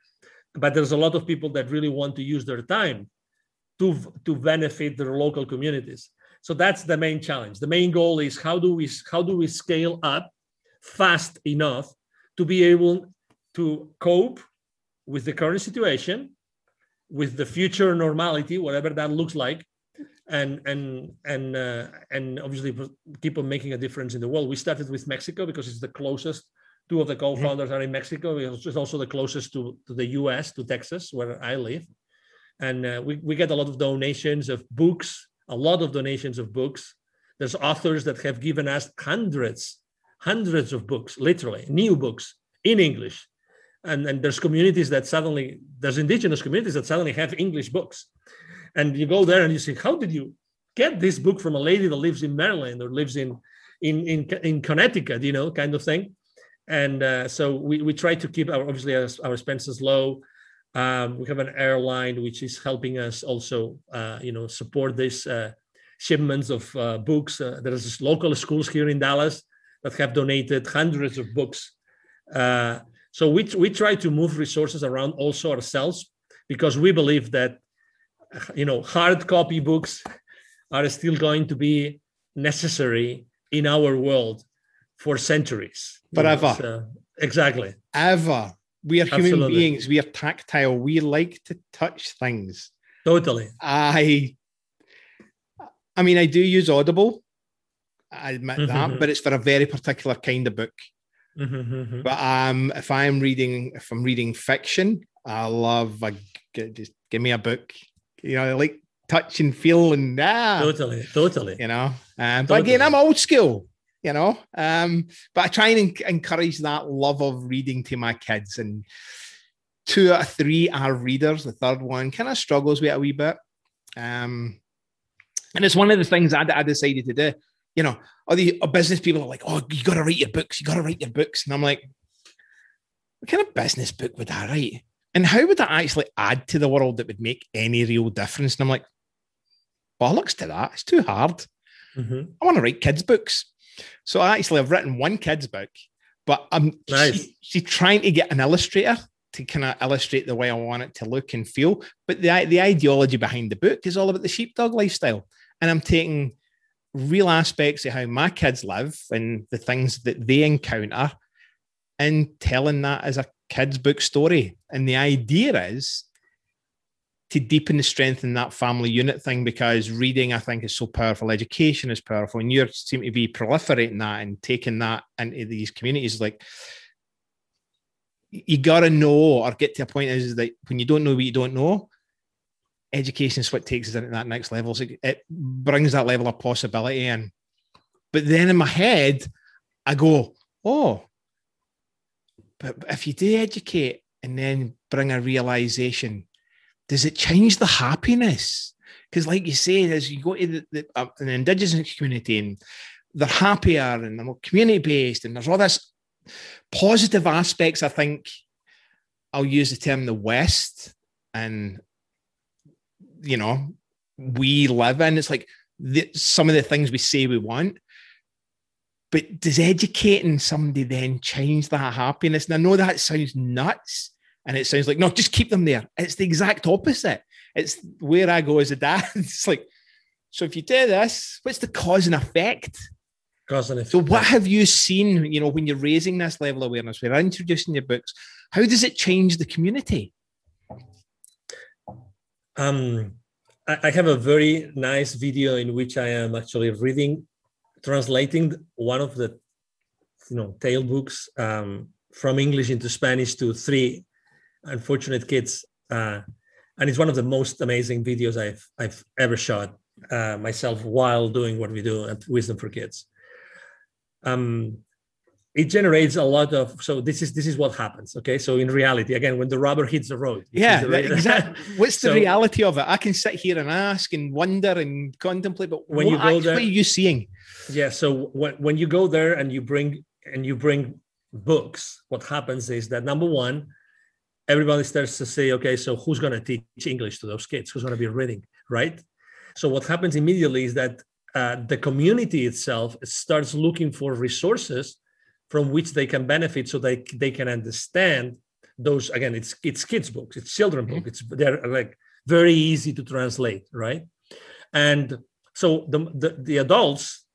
but there's a lot of people that really want to use their time to, to benefit their local communities. So that's the main challenge. The main goal is how do we how do we scale up fast enough to be able to cope with the current situation, with the future normality, whatever that looks like, and and and uh, and obviously keep on making a difference in the world. We started with Mexico because it's the closest Two of the mm-hmm. co-founders are in Mexico. It's also the closest to, to the US, to Texas, where I live. And uh, we, we get a lot of donations of books, a lot of donations of books. There's authors that have given us hundreds, hundreds of books, literally, new books in English. And, and there's communities that suddenly, there's indigenous communities that suddenly have English books. And you go there and you say, how did you get this book from a lady that lives in Maryland or lives in, in, in, in Connecticut, you know, kind of thing? And uh, so we, we try to keep our obviously our, our expenses low. Um, we have an airline which is helping us also uh, you know support this uh, shipments of uh, books. Uh, there's local schools here in dallas that have donated hundreds of books. Uh, so we, we try to move resources around also ourselves because we believe that you know hard copy books are still going to be necessary in our world for centuries. Forever. So, exactly. Ever. We are human Absolutely. beings. We are tactile. We like to touch things. Totally. I I mean, I do use Audible. I admit mm-hmm. that, but it's for a very particular kind of book. Mm-hmm. mm-hmm. But um, if I'm reading, if I'm reading fiction, I love a, just give me a book. You know, I like touch and feel and ah, totally, totally. You know, um, but again, I'm old school you know. Um, but I try and encourage that love of reading to my kids. And two out of three are readers. The third one kind of struggles with it a wee bit. Um, and it's one of the things I, I decided to do. You know, all the business people are like, "Oh, you got to write your books. You got to write your books." And I'm like, "What kind of business book would I write? And how would that actually add to the world that would make any real difference?" And I'm like, "Bollocks to that! It's too hard. Mm-hmm. I want to write kids' books." So I actually have written one kid's book, but I'm nice. she, she's trying to get an illustrator to kind of illustrate the way I want it to look and feel. But the the ideology behind the book is all about the sheepdog lifestyle, and I'm taking real aspects of how my kids live and the things that they encounter, and telling that as a kids book story. And the idea is to deepen the strength in that family unit thing because reading, I think, is so powerful. Education is powerful, and you seem to be proliferating that and taking that into these communities. Like you got to know or get to a point is that when you don't know what you don't know, education is what takes us into that next level. So it brings that level of possibility in. But then in my head, I go, oh, but if you do educate and then bring a realization does it change the happiness? Because, like you say, as you go to the, the, uh, an indigenous community and they're happier and they're more community based, and there's all this positive aspects. I think I'll use the term the West, and you know, we live in. It's like the, some of the things we say we want, but does educating somebody then change that happiness? And I know that sounds nuts, and it sounds like, no, just keep them there. It's the exact opposite. It's where I go as a dad. [LAUGHS] It's like, so if you do this, what's the cause and effect? Cause and effect. So what have you seen, you know, when you're raising this level of awareness, when you're introducing your books, how does it change the community? Um, I have a very nice video in which I am actually reading, translating one of the, you know, tale books um, from English into Spanish to three unfortunate kids, uh, and it's one of the most amazing videos I've I've ever shot uh, myself while doing what we do at Wisdom for Kids. Um, it generates a lot of so this is this is what happens okay? So in reality again when the rubber hits the road yeah the, exactly [LAUGHS] what's the so, reality of it? I can sit here and ask and wonder and contemplate but when you go there, are you seeing yeah so when, when you go there and you bring and you bring books what happens is that number one everybody starts to say okay so who's going to teach english to those kids? Who's going to be reading right? So what happens immediately is that uh, the community itself starts looking for resources from which they can benefit so they, they can understand those again it's it's kids books it's children mm-hmm. book it's they're like very easy to translate right? And so the, the, the adults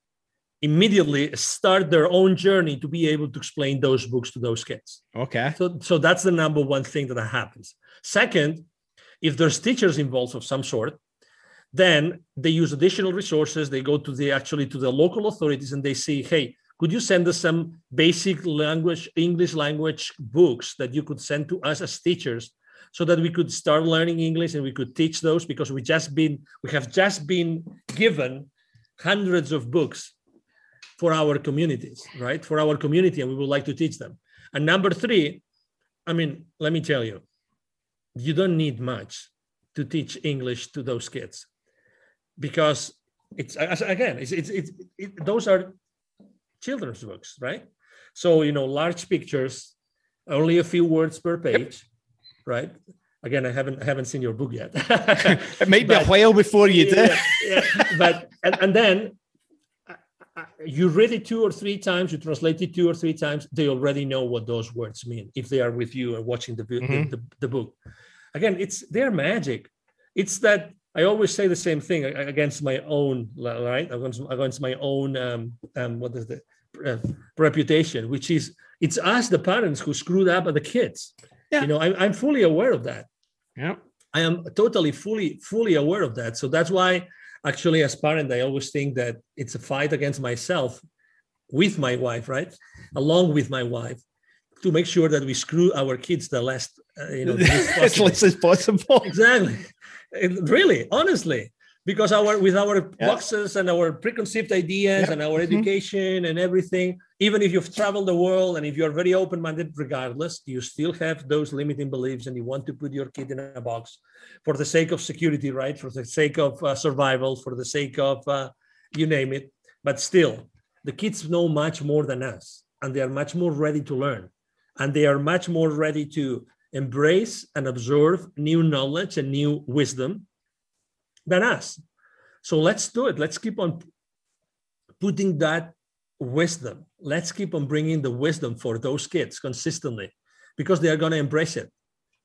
immediately start their own journey to be able to explain those books to those kids. Okay. So so that's the number one thing that happens. Second if there's teachers involved of some sort then they use additional resources. They go to the actually to the local authorities and they say hey could you send us some basic language english language books that you could send to us as teachers so that we could start learning english and we could teach those? Because we just been we have just been given hundreds of books for our communities right for our community and we would like to teach them and number three i mean let me tell you you don't need much to teach english to those kids because it's again it's, it's, it's it, those are children's books, right? So, you know, large pictures, only a few words per page, yep. right? Again, I haven't I haven't seen your book yet. [LAUGHS] it may be a [LAUGHS] while before you do. Yeah, yeah. But and, and then you read it two or three times, you translate it two or three times, they already know what those words mean if they are with you and watching the, mm-hmm. the, the, the book. Again, it's their magic. It's that I always say the same thing against my own, right? Against, against my own, um, um, what is the uh, reputation, which is it's us, the parents, who screwed up at the kids. Yeah. You know, I'm, I'm fully aware of that. Yeah. I am totally, fully, fully aware of that. So that's why, actually, as parent, I always think that it's a fight against myself with my wife, right? Along with my wife, to make sure that we screw our kids the less, uh, you know, [LAUGHS] as less as possible. Exactly. It, really, honestly, because our with our yeah. boxes and our preconceived ideas yeah. and our mm-hmm. education mm-hmm. and everything even if you've traveled the world and if you're very open-minded regardless you still have those limiting beliefs and you want to put your kid in a box for the sake of security right for the sake of uh, survival for the sake of uh, you name it but still the kids know much more than us and they are much more ready to learn and they are much more ready to embrace and absorb new knowledge and new wisdom than us. So let's do it. Let's keep on putting that wisdom. Let's keep on bringing the wisdom for those kids consistently because they are going to embrace it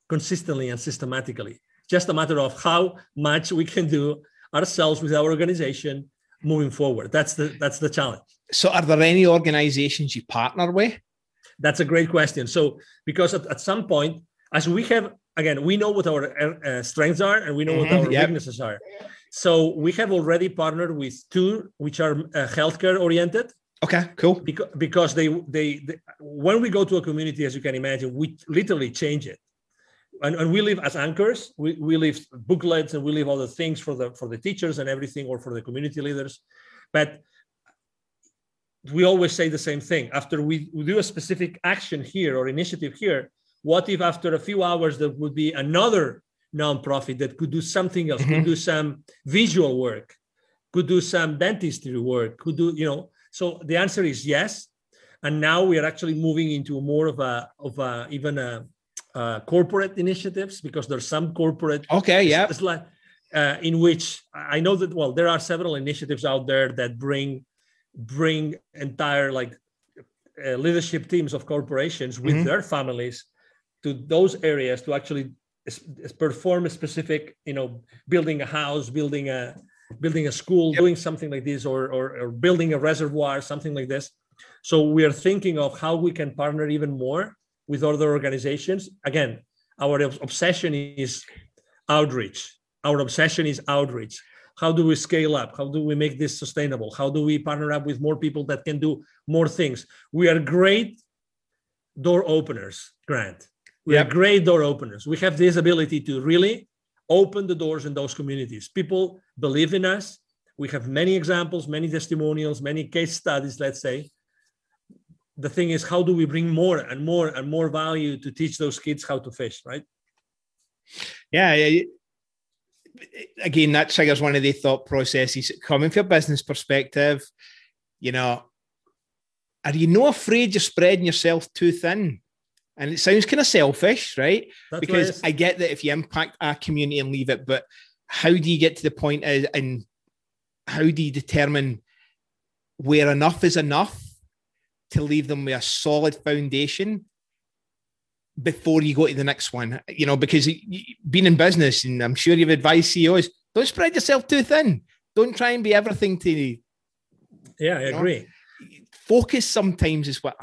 consistently and systematically. Just a matter of how much we can do ourselves with our organization moving forward. That's the that's the challenge. So are there any organizations you partner with? That's a great question. So because at, at some point, as we have again, we know what our uh, strengths are and we know mm-hmm, what our yep. weaknesses are. So we have already partnered with two which are uh, healthcare oriented. Okay, cool. Because, because they, they, they when we go to a community, as you can imagine, we literally change it. And, and we live as anchors. We, we leave booklets and we leave other things for the for the teachers and everything, or for the community leaders. But we always say the same thing. After we, we do a specific action here or initiative here, what if after a few hours there would be another nonprofit that could do something else, mm-hmm. could do some visual work, could do some dentistry work, could do, you know. So the answer is yes. And now we are actually moving into more of a of a even a, a corporate initiatives because there's some corporate okay yeah it's like uh, in which I know that well there are several initiatives out there that bring bring entire like uh, leadership teams of corporations with mm-hmm. their families to those areas to actually perform a specific, you know, building a house, building a building a school, yep. doing something like this, or, or, or building a reservoir, something like this. So we are thinking of how we can partner even more with other organizations. Again, our obsession is outreach. our obsession is outreach. How do we scale up? How do we make this sustainable? How do we partner up with more people that can do more things? We are great door openers, Grant. We yep. are great door openers. We have this ability to really open the doors in those communities. People believe in us. We have many examples, many testimonials, many case studies, let's say. The thing is, how do we bring more and more and more value to teach those kids how to fish, right? Yeah. Again, that triggers one of the thought processes coming from a business perspective. You know, are you not afraid you're spreading yourself too thin? And it sounds kind of selfish, right? That's because I get that if you impact a community and leave it, but how do you get to the point of, and how do you determine where enough is enough to leave them with a solid foundation before you go to the next one? You know, because being in business, and I'm sure you've advised CEOs, don't spread yourself too thin. Don't try and be everything to. Yeah, I agree. Know? Focus sometimes is what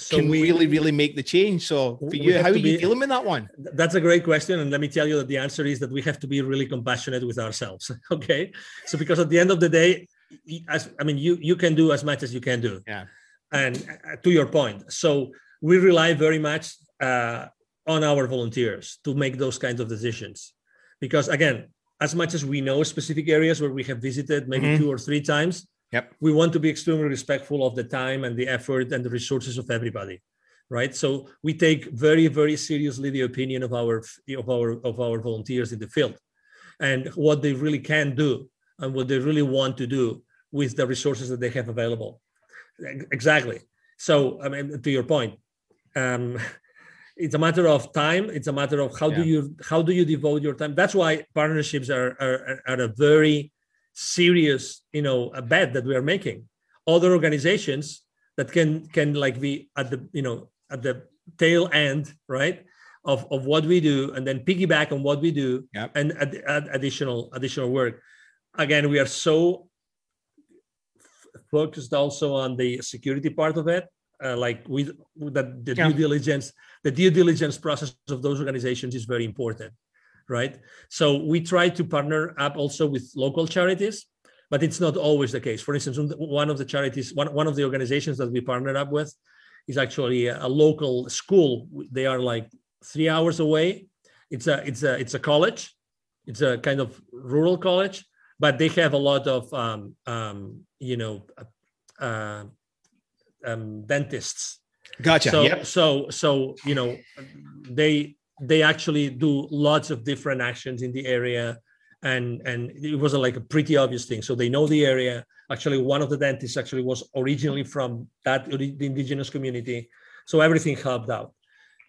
so can we, really, really make the change. So for you, how are you be, dealing with that one? That's a great question. And let me tell you that the answer is that we have to be really compassionate with ourselves. [LAUGHS] okay. So because at the end of the day, as I mean, you you can do as much as you can do. Yeah. And uh, to your point, so we rely very much uh, on our volunteers to make those kinds of decisions, because again, as much as we know specific areas where we have visited maybe mm-hmm. two or three times, Yep. We want to be extremely respectful of the time and the effort and the resources of everybody, right? So we take very, very seriously the opinion of our of our of our volunteers in the field, and what they really can do and what they really want to do with the resources that they have available. Exactly. So I mean, to your point, um, [LAUGHS] it's a matter of time. It's a matter of how yeah. do you how do you devote your time. That's why partnerships are are, are a very serious you know a bet that we are making other organizations that can can like be at the you know at the tail end right of, of what we do and then piggyback on what we do yep. and add, add additional additional work again we are so focused also on the security part of it uh, like with that the yeah. due diligence the due diligence process of those organizations is very important right? So we try to partner up also with local charities, but it's not always the case. For instance, one of the charities, one, one of the organizations that we partnered up with is actually a, local school. They are like three hours away. It's a it's a it's a college. It's a kind of rural college, but they have a lot of um, um, you know uh, um, dentists. Gotcha. So yep. so so you know they they actually do lots of different actions in the area. And and it was a, like a pretty obvious thing. So they know the area. Actually one of the dentists actually was originally from that the indigenous community. So everything helped out.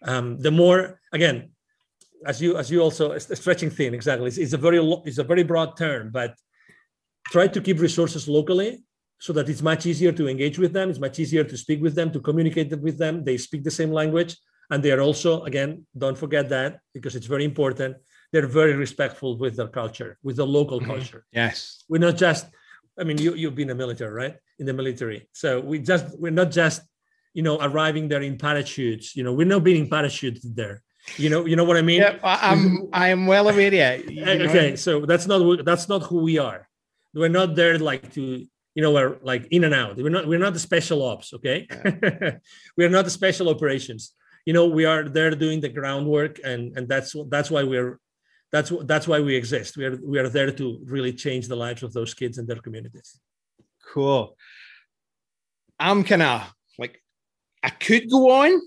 Um, the more again as you as you also stretching thin exactly. It's, it's a very it's a very broad term but try to keep resources locally so that it's much easier to engage with them. It's much easier to speak with them to communicate with them. They speak the same language and they are also again don't forget that because it's very important they're very respectful with their culture with the local mm-hmm. culture. Yes. We're not just i mean you you've been a military right? In the military. So we just we're not just you know arriving there in parachutes. You know we're not being parachuted there. You know you know what i mean? Yeah i'm i am well aware yeah. [LAUGHS] Okay know? so that's not that's not who we are. We're not there like to you know we're like in and out. We're not we're not the special ops okay? Yeah. [LAUGHS] we're not the special operations you know we are there doing the groundwork and and that's that's why we're that's that's why we exist. We are we are there to really change the lives of those kids and their communities. Cool. I'm kind of like i could go on.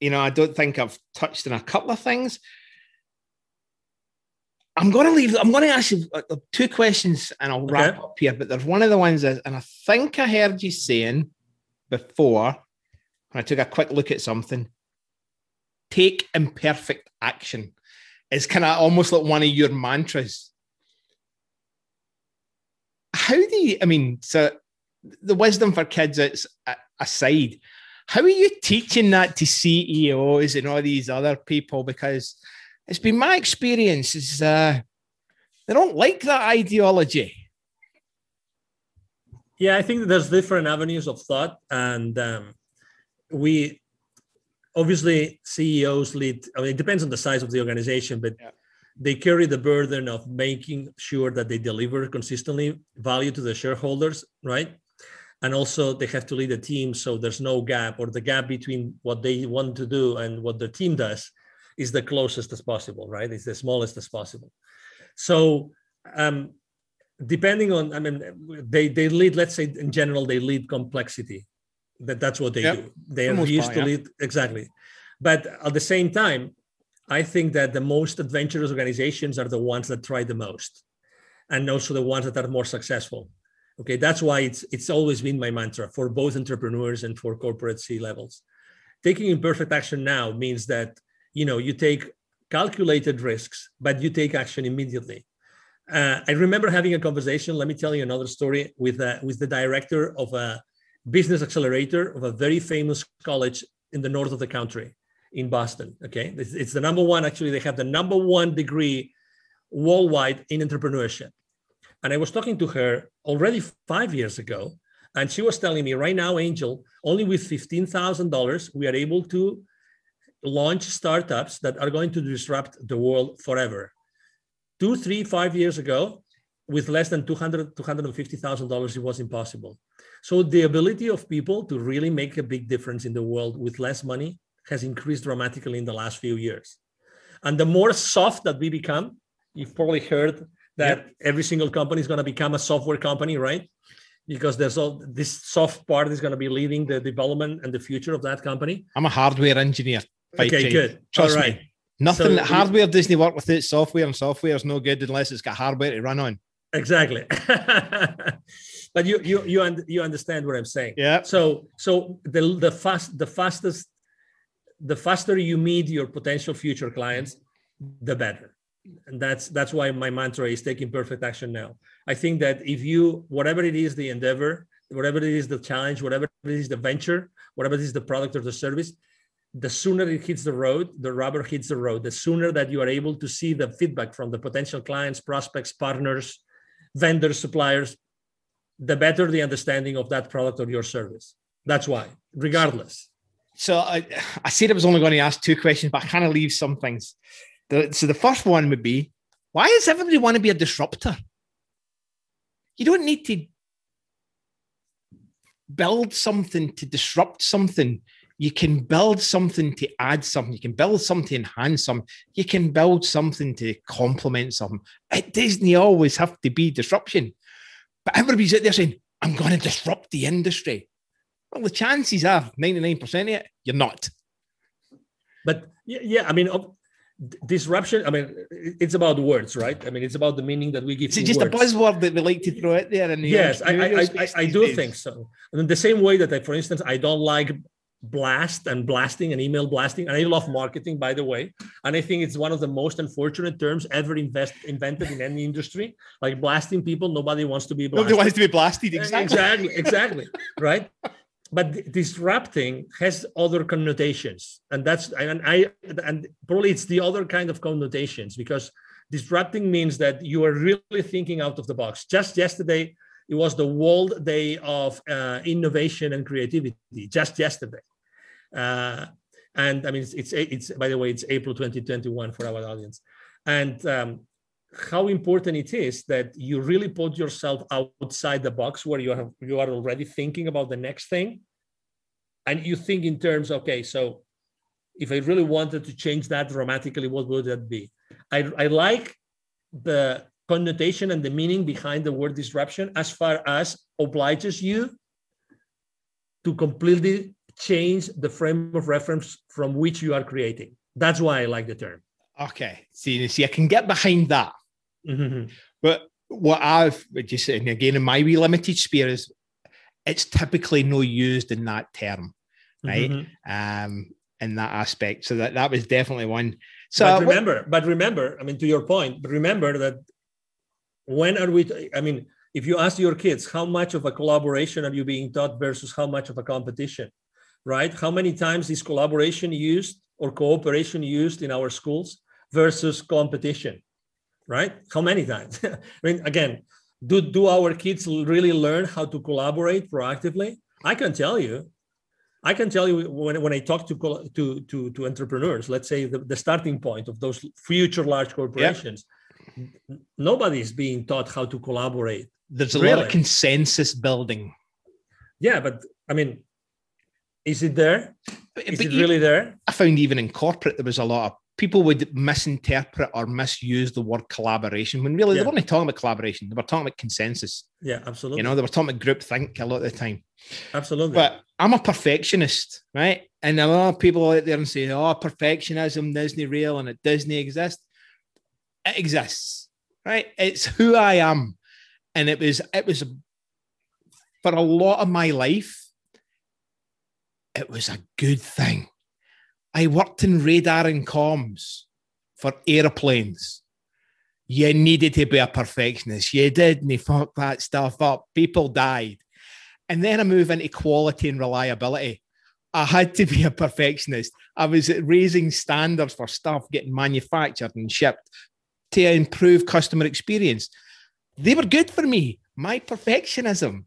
You know i don't think i've touched on a couple of things. I'm going to leave i'm going to ask you uh, uh, two questions and i'll wrap okay. up here but there's one of the ones that and i think i heard you saying before I took a quick look at something. Take imperfect action. It's kind of almost like one of your mantras. How do you, I mean, so the wisdom for kids it's aside, how are you teaching that to CEOs and all these other people? Because it's been my experience is uh, they don't like that ideology. Yeah, I think there's different avenues of thought, and um, we obviously CEOs lead. I mean, it depends on the size of the organization, but yeah. they carry the burden of making sure that they deliver consistently value to the shareholders, right? And also they have to lead a team so there's no gap or the gap between what they want to do and what the team does is the closest as possible, right? It's the smallest as possible. So um, depending on, I mean, they they lead. Let's say in general, they lead complexity. That that's what they yep. do. They are used to yeah. lead exactly. But at the same time, I think that the most adventurous organizations are the ones that try the most, and also the ones that are more successful. Okay, that's why it's it's always been my mantra for both entrepreneurs and for corporate C levels. Taking imperfect action now means that you know you take calculated risks, but you take action immediately. Uh, I remember having a conversation. Let me tell you another story with uh, with the director of a business accelerator of a very famous college in the north of the country, in Boston. Okay, it's, it's the number one. Actually, they have the number one degree worldwide in entrepreneurship. And I was talking to her already five years ago, and she was telling me right now, Angel, only with fifteen thousand dollars, we are able to launch startups that are going to disrupt the world forever two, three, five years ago, with less than 200, $250,000, it was impossible. So the ability of people to really make a big difference in the world with less money has increased dramatically in the last few years. And the more soft that we become, you've probably heard that yep. every single company is going to become a software company, right? Because there's all this soft part is going to be leading the development and the future of that company. I'm a hardware engineer. Okay, good. Trust all right. Me. Nothing so hardware doesn't work without software, and software is no good unless it's got hardware to run on. Exactly. [LAUGHS] but you you you un- you understand what I'm saying. Yeah. So so the the fast the fastest the faster you meet your potential future clients, the better. And that's that's why my mantra is taking perfect action now. I think that if you whatever it is the endeavor, whatever it is the challenge, whatever it is the venture, whatever it is the product or the service, the sooner it hits the road, the rubber hits the road, the sooner that you are able to see the feedback from the potential clients, prospects, partners, vendors, suppliers, the better the understanding of that product or your service. That's why, regardless. So I, I said I was only going to ask two questions, but I kind of leave some things. The, so the first one would be, why does everybody want to be a disruptor? You don't need to build something to disrupt something you can build something to add something. You can build something to enhance something. You can build something to complement something. It doesn't always have to be disruption. But everybody's out there saying, I'm going to disrupt the industry. Well, the chances are 99% of it, you're not. But yeah, I mean, disruption i mean it's about words right i mean it's about the meaning that we give to it. it's just words. a buzzword that we like to throw out there and yes I, I, I, I, do days. think so and in the same way that i for instance i don't like blast and blasting and email blasting. And I love marketing, by the way. And I think it's one of the most unfortunate terms ever invest, invented in any industry. Like blasting people, nobody wants to be blasted. Nobody wants to be blasted. Exactly. Exactly. exactly. [LAUGHS] right. But disrupting has other connotations. And that's, and I, and probably it's the other kind of connotations because disrupting means that you are really thinking out of the box. Just yesterday, it was the World Day of uh, Innovation and Creativity, just yesterday. Uh, and I mean, it's, it's, it's, by the way, it's April 2021 for our audience. And um, how important it is that you really put yourself outside the box where you have you are already thinking about the next thing and you think in terms okay so if i really wanted to change that dramatically what would that be i, I like the connotation and the meaning behind the word disruption as far as obliges you to completely change the frame of reference from which you are creating. That's why I like the term. Okay. See, see, I can get behind that. Mm-hmm. But what I've just saying again in my wee limited sphere is it's typically no used in that term, right? Mm-hmm. Um, in that aspect. So that that was definitely one. So but remember, what, but remember, I mean, to your point, but remember that when are we? I mean, if you ask your kids how much of a collaboration are you being taught versus how much of a competition, right? How many times is collaboration used or cooperation used in our schools versus competition, right? How many times? [LAUGHS] I mean, again, do, do our kids really learn how to collaborate proactively? I can tell you. I can tell you when, when I talk to, to, to, to entrepreneurs, let's say the, the starting point of those future large corporations, yep. nobody is being taught how to collaborate. There's a really. lot of consensus building. Yeah, but I mean, is it there? Is but it really there? I found even in corporate there was a lot of people would misinterpret or misuse the word collaboration when really yeah. they weren't talking about collaboration. They were talking about consensus. Yeah, absolutely. You know, they were talking about group think a lot of the time. Absolutely. But I'm a perfectionist, right? And a lot of people out there and say, oh, perfectionism Disney real and it Disney exist. It exists, right? It's who I am. And it was, it was for a lot of my life, it was a good thing I worked in radar and comms for airplanes. You needed to be a perfectionist. You didn't fuck that stuff up. People died. And then I move into quality and reliability. I had to be a perfectionist. I was raising standards for stuff getting manufactured and shipped to improve customer experience. They were good for me. My perfectionism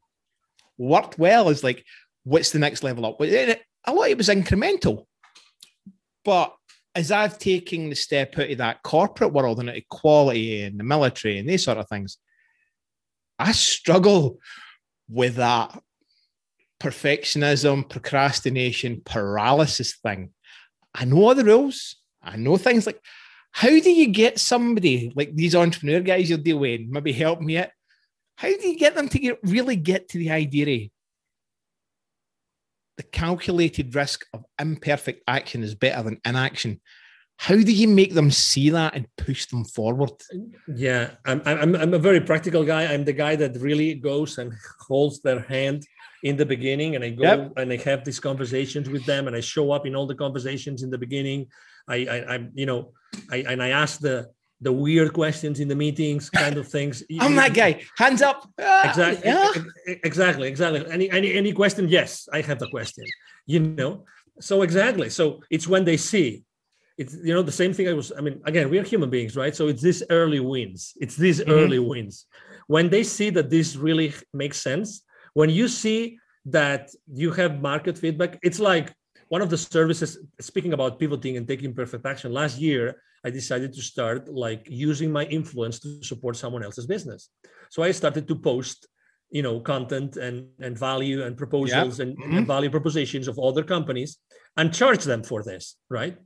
worked well as like, what's the next level up? A lot eh, it was incremental. But as I've taken the step out of that corporate world and equality and the military and these sort of things, I struggle with that perfectionism, procrastination, paralysis thing. I know the rules. I know things like how do you get somebody like these entrepreneur guys you're dealing with, maybe help me out? How do you get them to get, really get to the idea the calculated risk of imperfect action is better than inaction. How do you make them see that and push them forward? Yeah, I'm, I'm, I'm a very practical guy. I'm the guy that really goes and [LAUGHS] holds their hand in the beginning and I go yep. and I have these conversations with them and I show up in all the conversations in the beginning. I, I, I you know, I, and I ask the, the weird questions in the meetings, kind of things. [LAUGHS] I'm that guy. Hands up. Ah, exactly. Yeah. Exactly. Exactly. Any any any question? Yes, I have the question. You know. So exactly. So it's when they see. It's you know the same thing. I was. I mean, again, we are human beings, right? So it's these early wins. It's these mm-hmm. early wins. When they see that this really makes sense. When you see that you have market feedback, it's like one of the services. Speaking about pivoting and taking perfect action last year I decided to start like using my influence to support someone else's business. So I started to post, you know, content and, and value and proposals and, mm-hmm. and value propositions of other companies and charge them for this, right?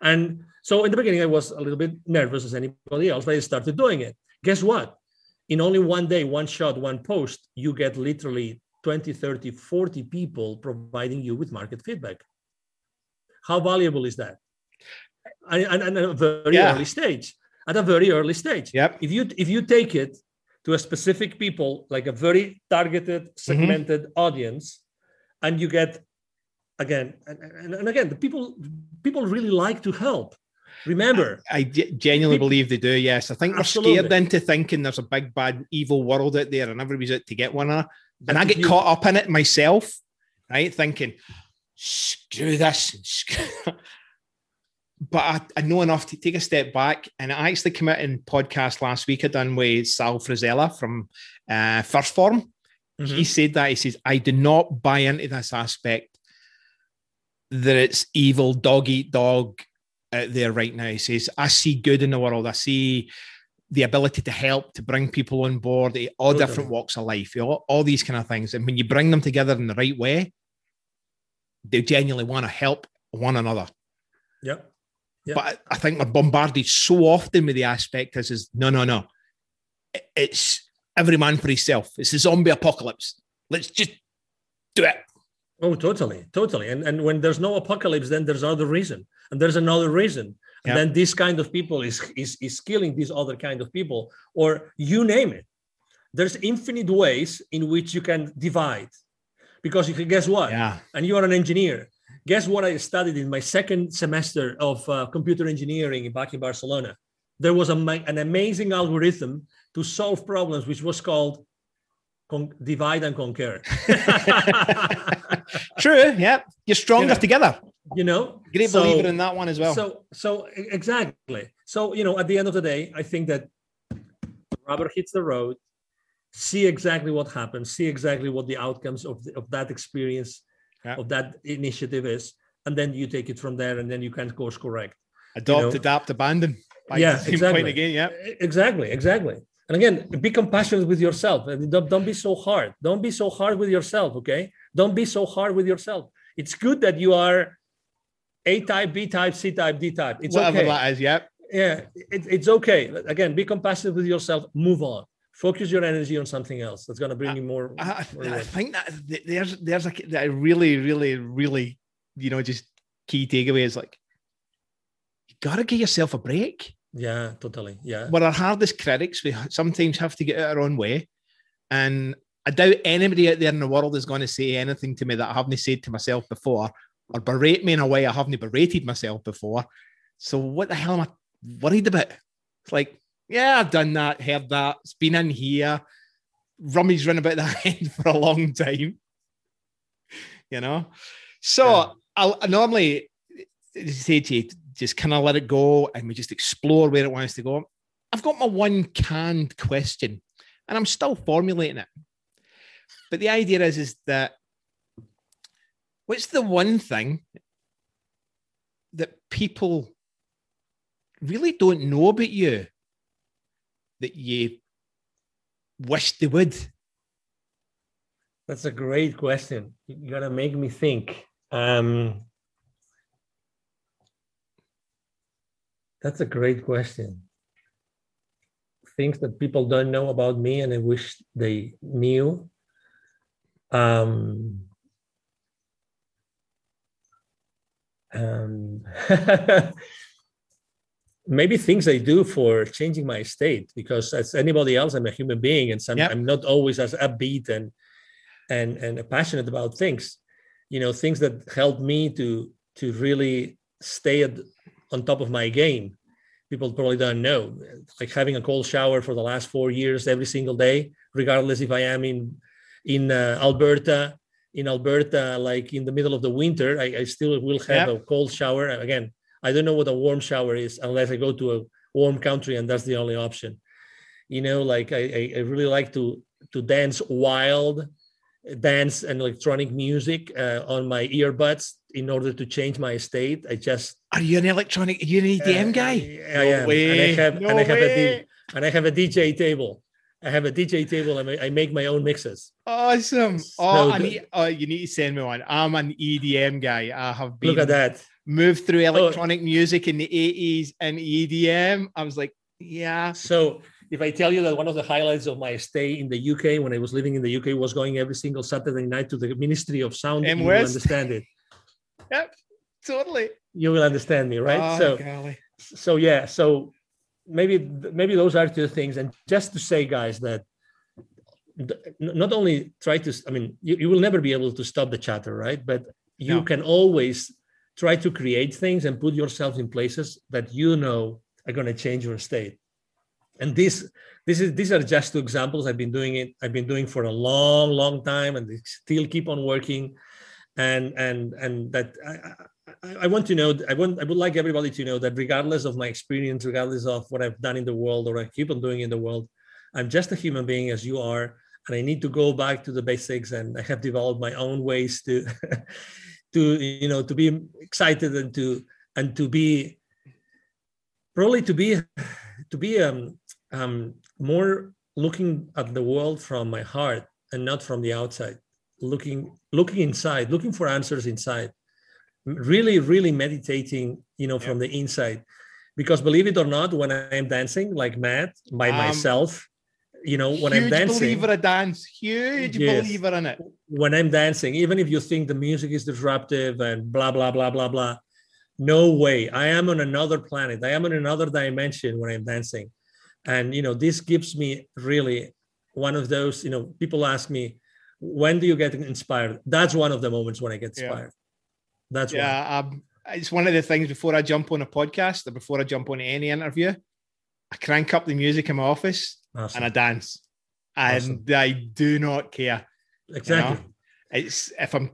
And so in the beginning, I was a little bit nervous as anybody else, but I started doing it. Guess what? In only one day, one shot, one post, you get literally 20, 30, 40 people providing you with market feedback. How valuable is that? And, and at a very yeah. early stage at a very early stage yep. if you if you take it to a specific people like a very targeted mm-hmm. segmented mm-hmm. audience and you get again and, and, and, again the people people really like to help remember i, I genuinely people, believe they do yes i think absolutely. we're scared into thinking there's a big bad evil world out there and everybody's out to get one of and i get you, caught up in it myself right thinking screw this screw but I, I, know enough to take a step back. And I actually came out in podcast last week I done with Sal Frisella from uh, 1st Phorm. Mm-hmm. He said that he says, I do not buy into this aspect that it's evil dog eat dog out there right now. He says, I see good in the world. I see the ability to help, to bring people on board, all different walks of life, all, all these kind of things. And when you bring them together in the right way, they genuinely want to help one another. Yep. But I think we're bombarded so often with the aspect as is no, no, no. It's every man for himself. It's a zombie apocalypse. Let's just do it. Oh, totally, totally. And and when there's no apocalypse, then there's another reason, and there's another reason, and yeah. then this kind of people is is is killing these other kind of people, or you name it. There's infinite ways in which you can divide, because you can guess what? Yeah. And you are an engineer guess what I studied in my second semester of uh, computer engineering back in Barcelona? There was a, an amazing algorithm to solve problems, which was called con- divide and conquer. [LAUGHS] True. Yeah, you're stronger you know, together. You know, great so, believer in that one as well. So, so exactly. So, you know, at the end of the day, I think that rubber hits the road. See exactly what happens. See exactly what the outcomes of, the, of that experience Yeah. of that initiative is, and then you take it from there, and then you can course correct. Adopt, know- adapt, abandon. Back Yeah, exactly. Point again, yeah. Exactly, exactly. And again, be compassionate with yourself. and Don't, don't be so hard. Don't be so hard with yourself. Okay. Don't be so hard with yourself. It's good that you are A type, B type, C type, D type. It's Whatever okay. that is, yeah. Yeah, it, it's okay. Again, be compassionate with yourself. Move on. Focus your energy on something else that's going to bring uh, you more. I, I- more I think that there's there's a, a really, really, really, you know, just key takeaway is like you gotta give yourself a break. yeah, totally. Yeah. We're our hardest critics. We sometimes have to get out our own way. And I doubt anybody out there in the world is going to say anything to me that I haven't said to myself before or berate me in a way I haven't berated myself before. So what the hell am I worried about? It's like, yeah, I've done that, heard that, it's been in here. Rummy's run about that [LAUGHS] end for a long time. You know? So Yeah. I'll I normally say to you, just kind of let it go and we just explore where it wants to go. I've got my one canned question and I'm still formulating it. But the idea is, is that what's the one thing that people really don't know about you that you wish they would? That's a great question. You gotta make me think. Um, that's a great question. Things that people don't know about me and I wish they knew. Um, um, [LAUGHS] maybe things I do for changing my state because as anybody else, I'm a human being and some, Yep. I'm not always as upbeat and and and passionate about things. You know things that help me to to really stay at, on top of my game people probably don't know. Like having a cold shower for the last four years every single day regardless if i am in in uh, alberta in alberta like in the middle of the winter i, I still will have a cold shower. Again i don't know what a warm shower is unless i go to a warm country and that's the only option you know like i i, I really like to to dance wild dance and electronic music uh, on my earbuds in order to change my state. I just Are you an electronic? Are you an EDM uh, guy? I am, and I have no and I have a way. D, and I have a DJ table. I have a DJ table and I I make my own mixes. Awesome. So Oh, I need, oh, you need to send me one. I'm an EDM guy. I have been Look at that. Moved through Oh. electronic music in the 80s and EDM. I was like, yeah. So if I tell you that one of the highlights of my stay in the UK when I was living in the UK was going every single Saturday night to the Ministry of Sound, M you will understand it. [LAUGHS] Yep, totally. You will understand me, right? Oh, so golly. so yeah so maybe maybe those are two things and just to say guys that not only try to i mean you, you will never be able to stop the chatter right but you No. can always try to create things and put yourself in places that you know are going to change your state. And this this is these are just two examples. I've been doing it i've been doing for a long long time and they still keep on working. And and and that I, I, I want to know i want i would like everybody to know that regardless of my experience regardless of what i've done in the world or i keep on doing in the world i'm just a human being as you are and i need to go back to the basics and i have developed my own ways to [LAUGHS] to you know to be excited and to and to be probably to be to be um, um more looking at the world from my heart and not from the outside. Looking looking inside looking for answers inside. Really really meditating you know from the inside. Because believe it or not when i'm dancing like mad by Um, myself you know when Huge i'm dancing believer of dance. Huge Yes. believer in it. when i'm dancing even if you think the music is disruptive and blah blah blah blah blah no way i am on another planet i am in another dimension when i'm dancing and you know this gives me really one of those you know people ask me when do you get inspired that's one of the moments when i get Yeah. inspired that's one. Yeah, um, it's one of the things before I jump on a podcast or before I jump on any interview, I crank up the music in my office Awesome. and I dance, and Awesome. I do not care. exactly It's if I'm,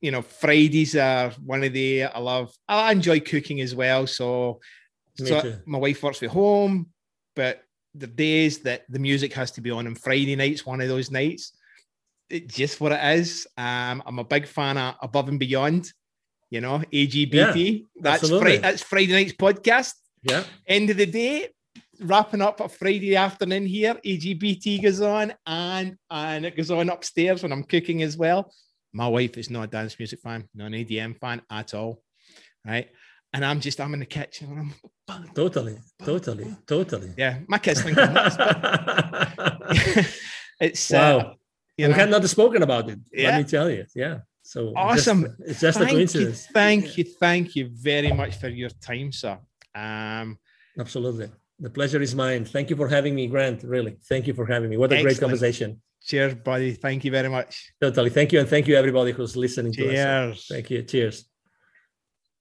you know, Fridays are one of the I love. I enjoy cooking as well. So, Me so too. my wife works from home, but the days that the music has to be on, and Friday night's one of those nights. it's just what it is. Um, I'm a big fan of Above and Beyond. You know, AGBT. that's absolutely. Friday, that's Friday night's podcast. Yeah. End of the day, wrapping up a Friday afternoon here. AGBT goes on, and and it goes on upstairs when I'm cooking as well. My wife is not a dance music fan, not an EDM fan at all, right? And I'm just I'm in the kitchen and I'm Totally, totally, totally. yeah. My kids think I'm nuts, but [LAUGHS] it's wow. uh, you we know, had not spoken about it. Yeah. Let me tell you. Yeah. So just- Awesome. it's just a thank you, coincidence. thank you, thank you very much for your time, sir. Um, Absolutely. The pleasure is mine. Thank you for having me, Grant. Really. Thank you for having me. What a great conversation. cheers, buddy. Thank you very much. Totally. Thank you. And thank you, everybody who's listening to us. Cheers. Thank you. Cheers.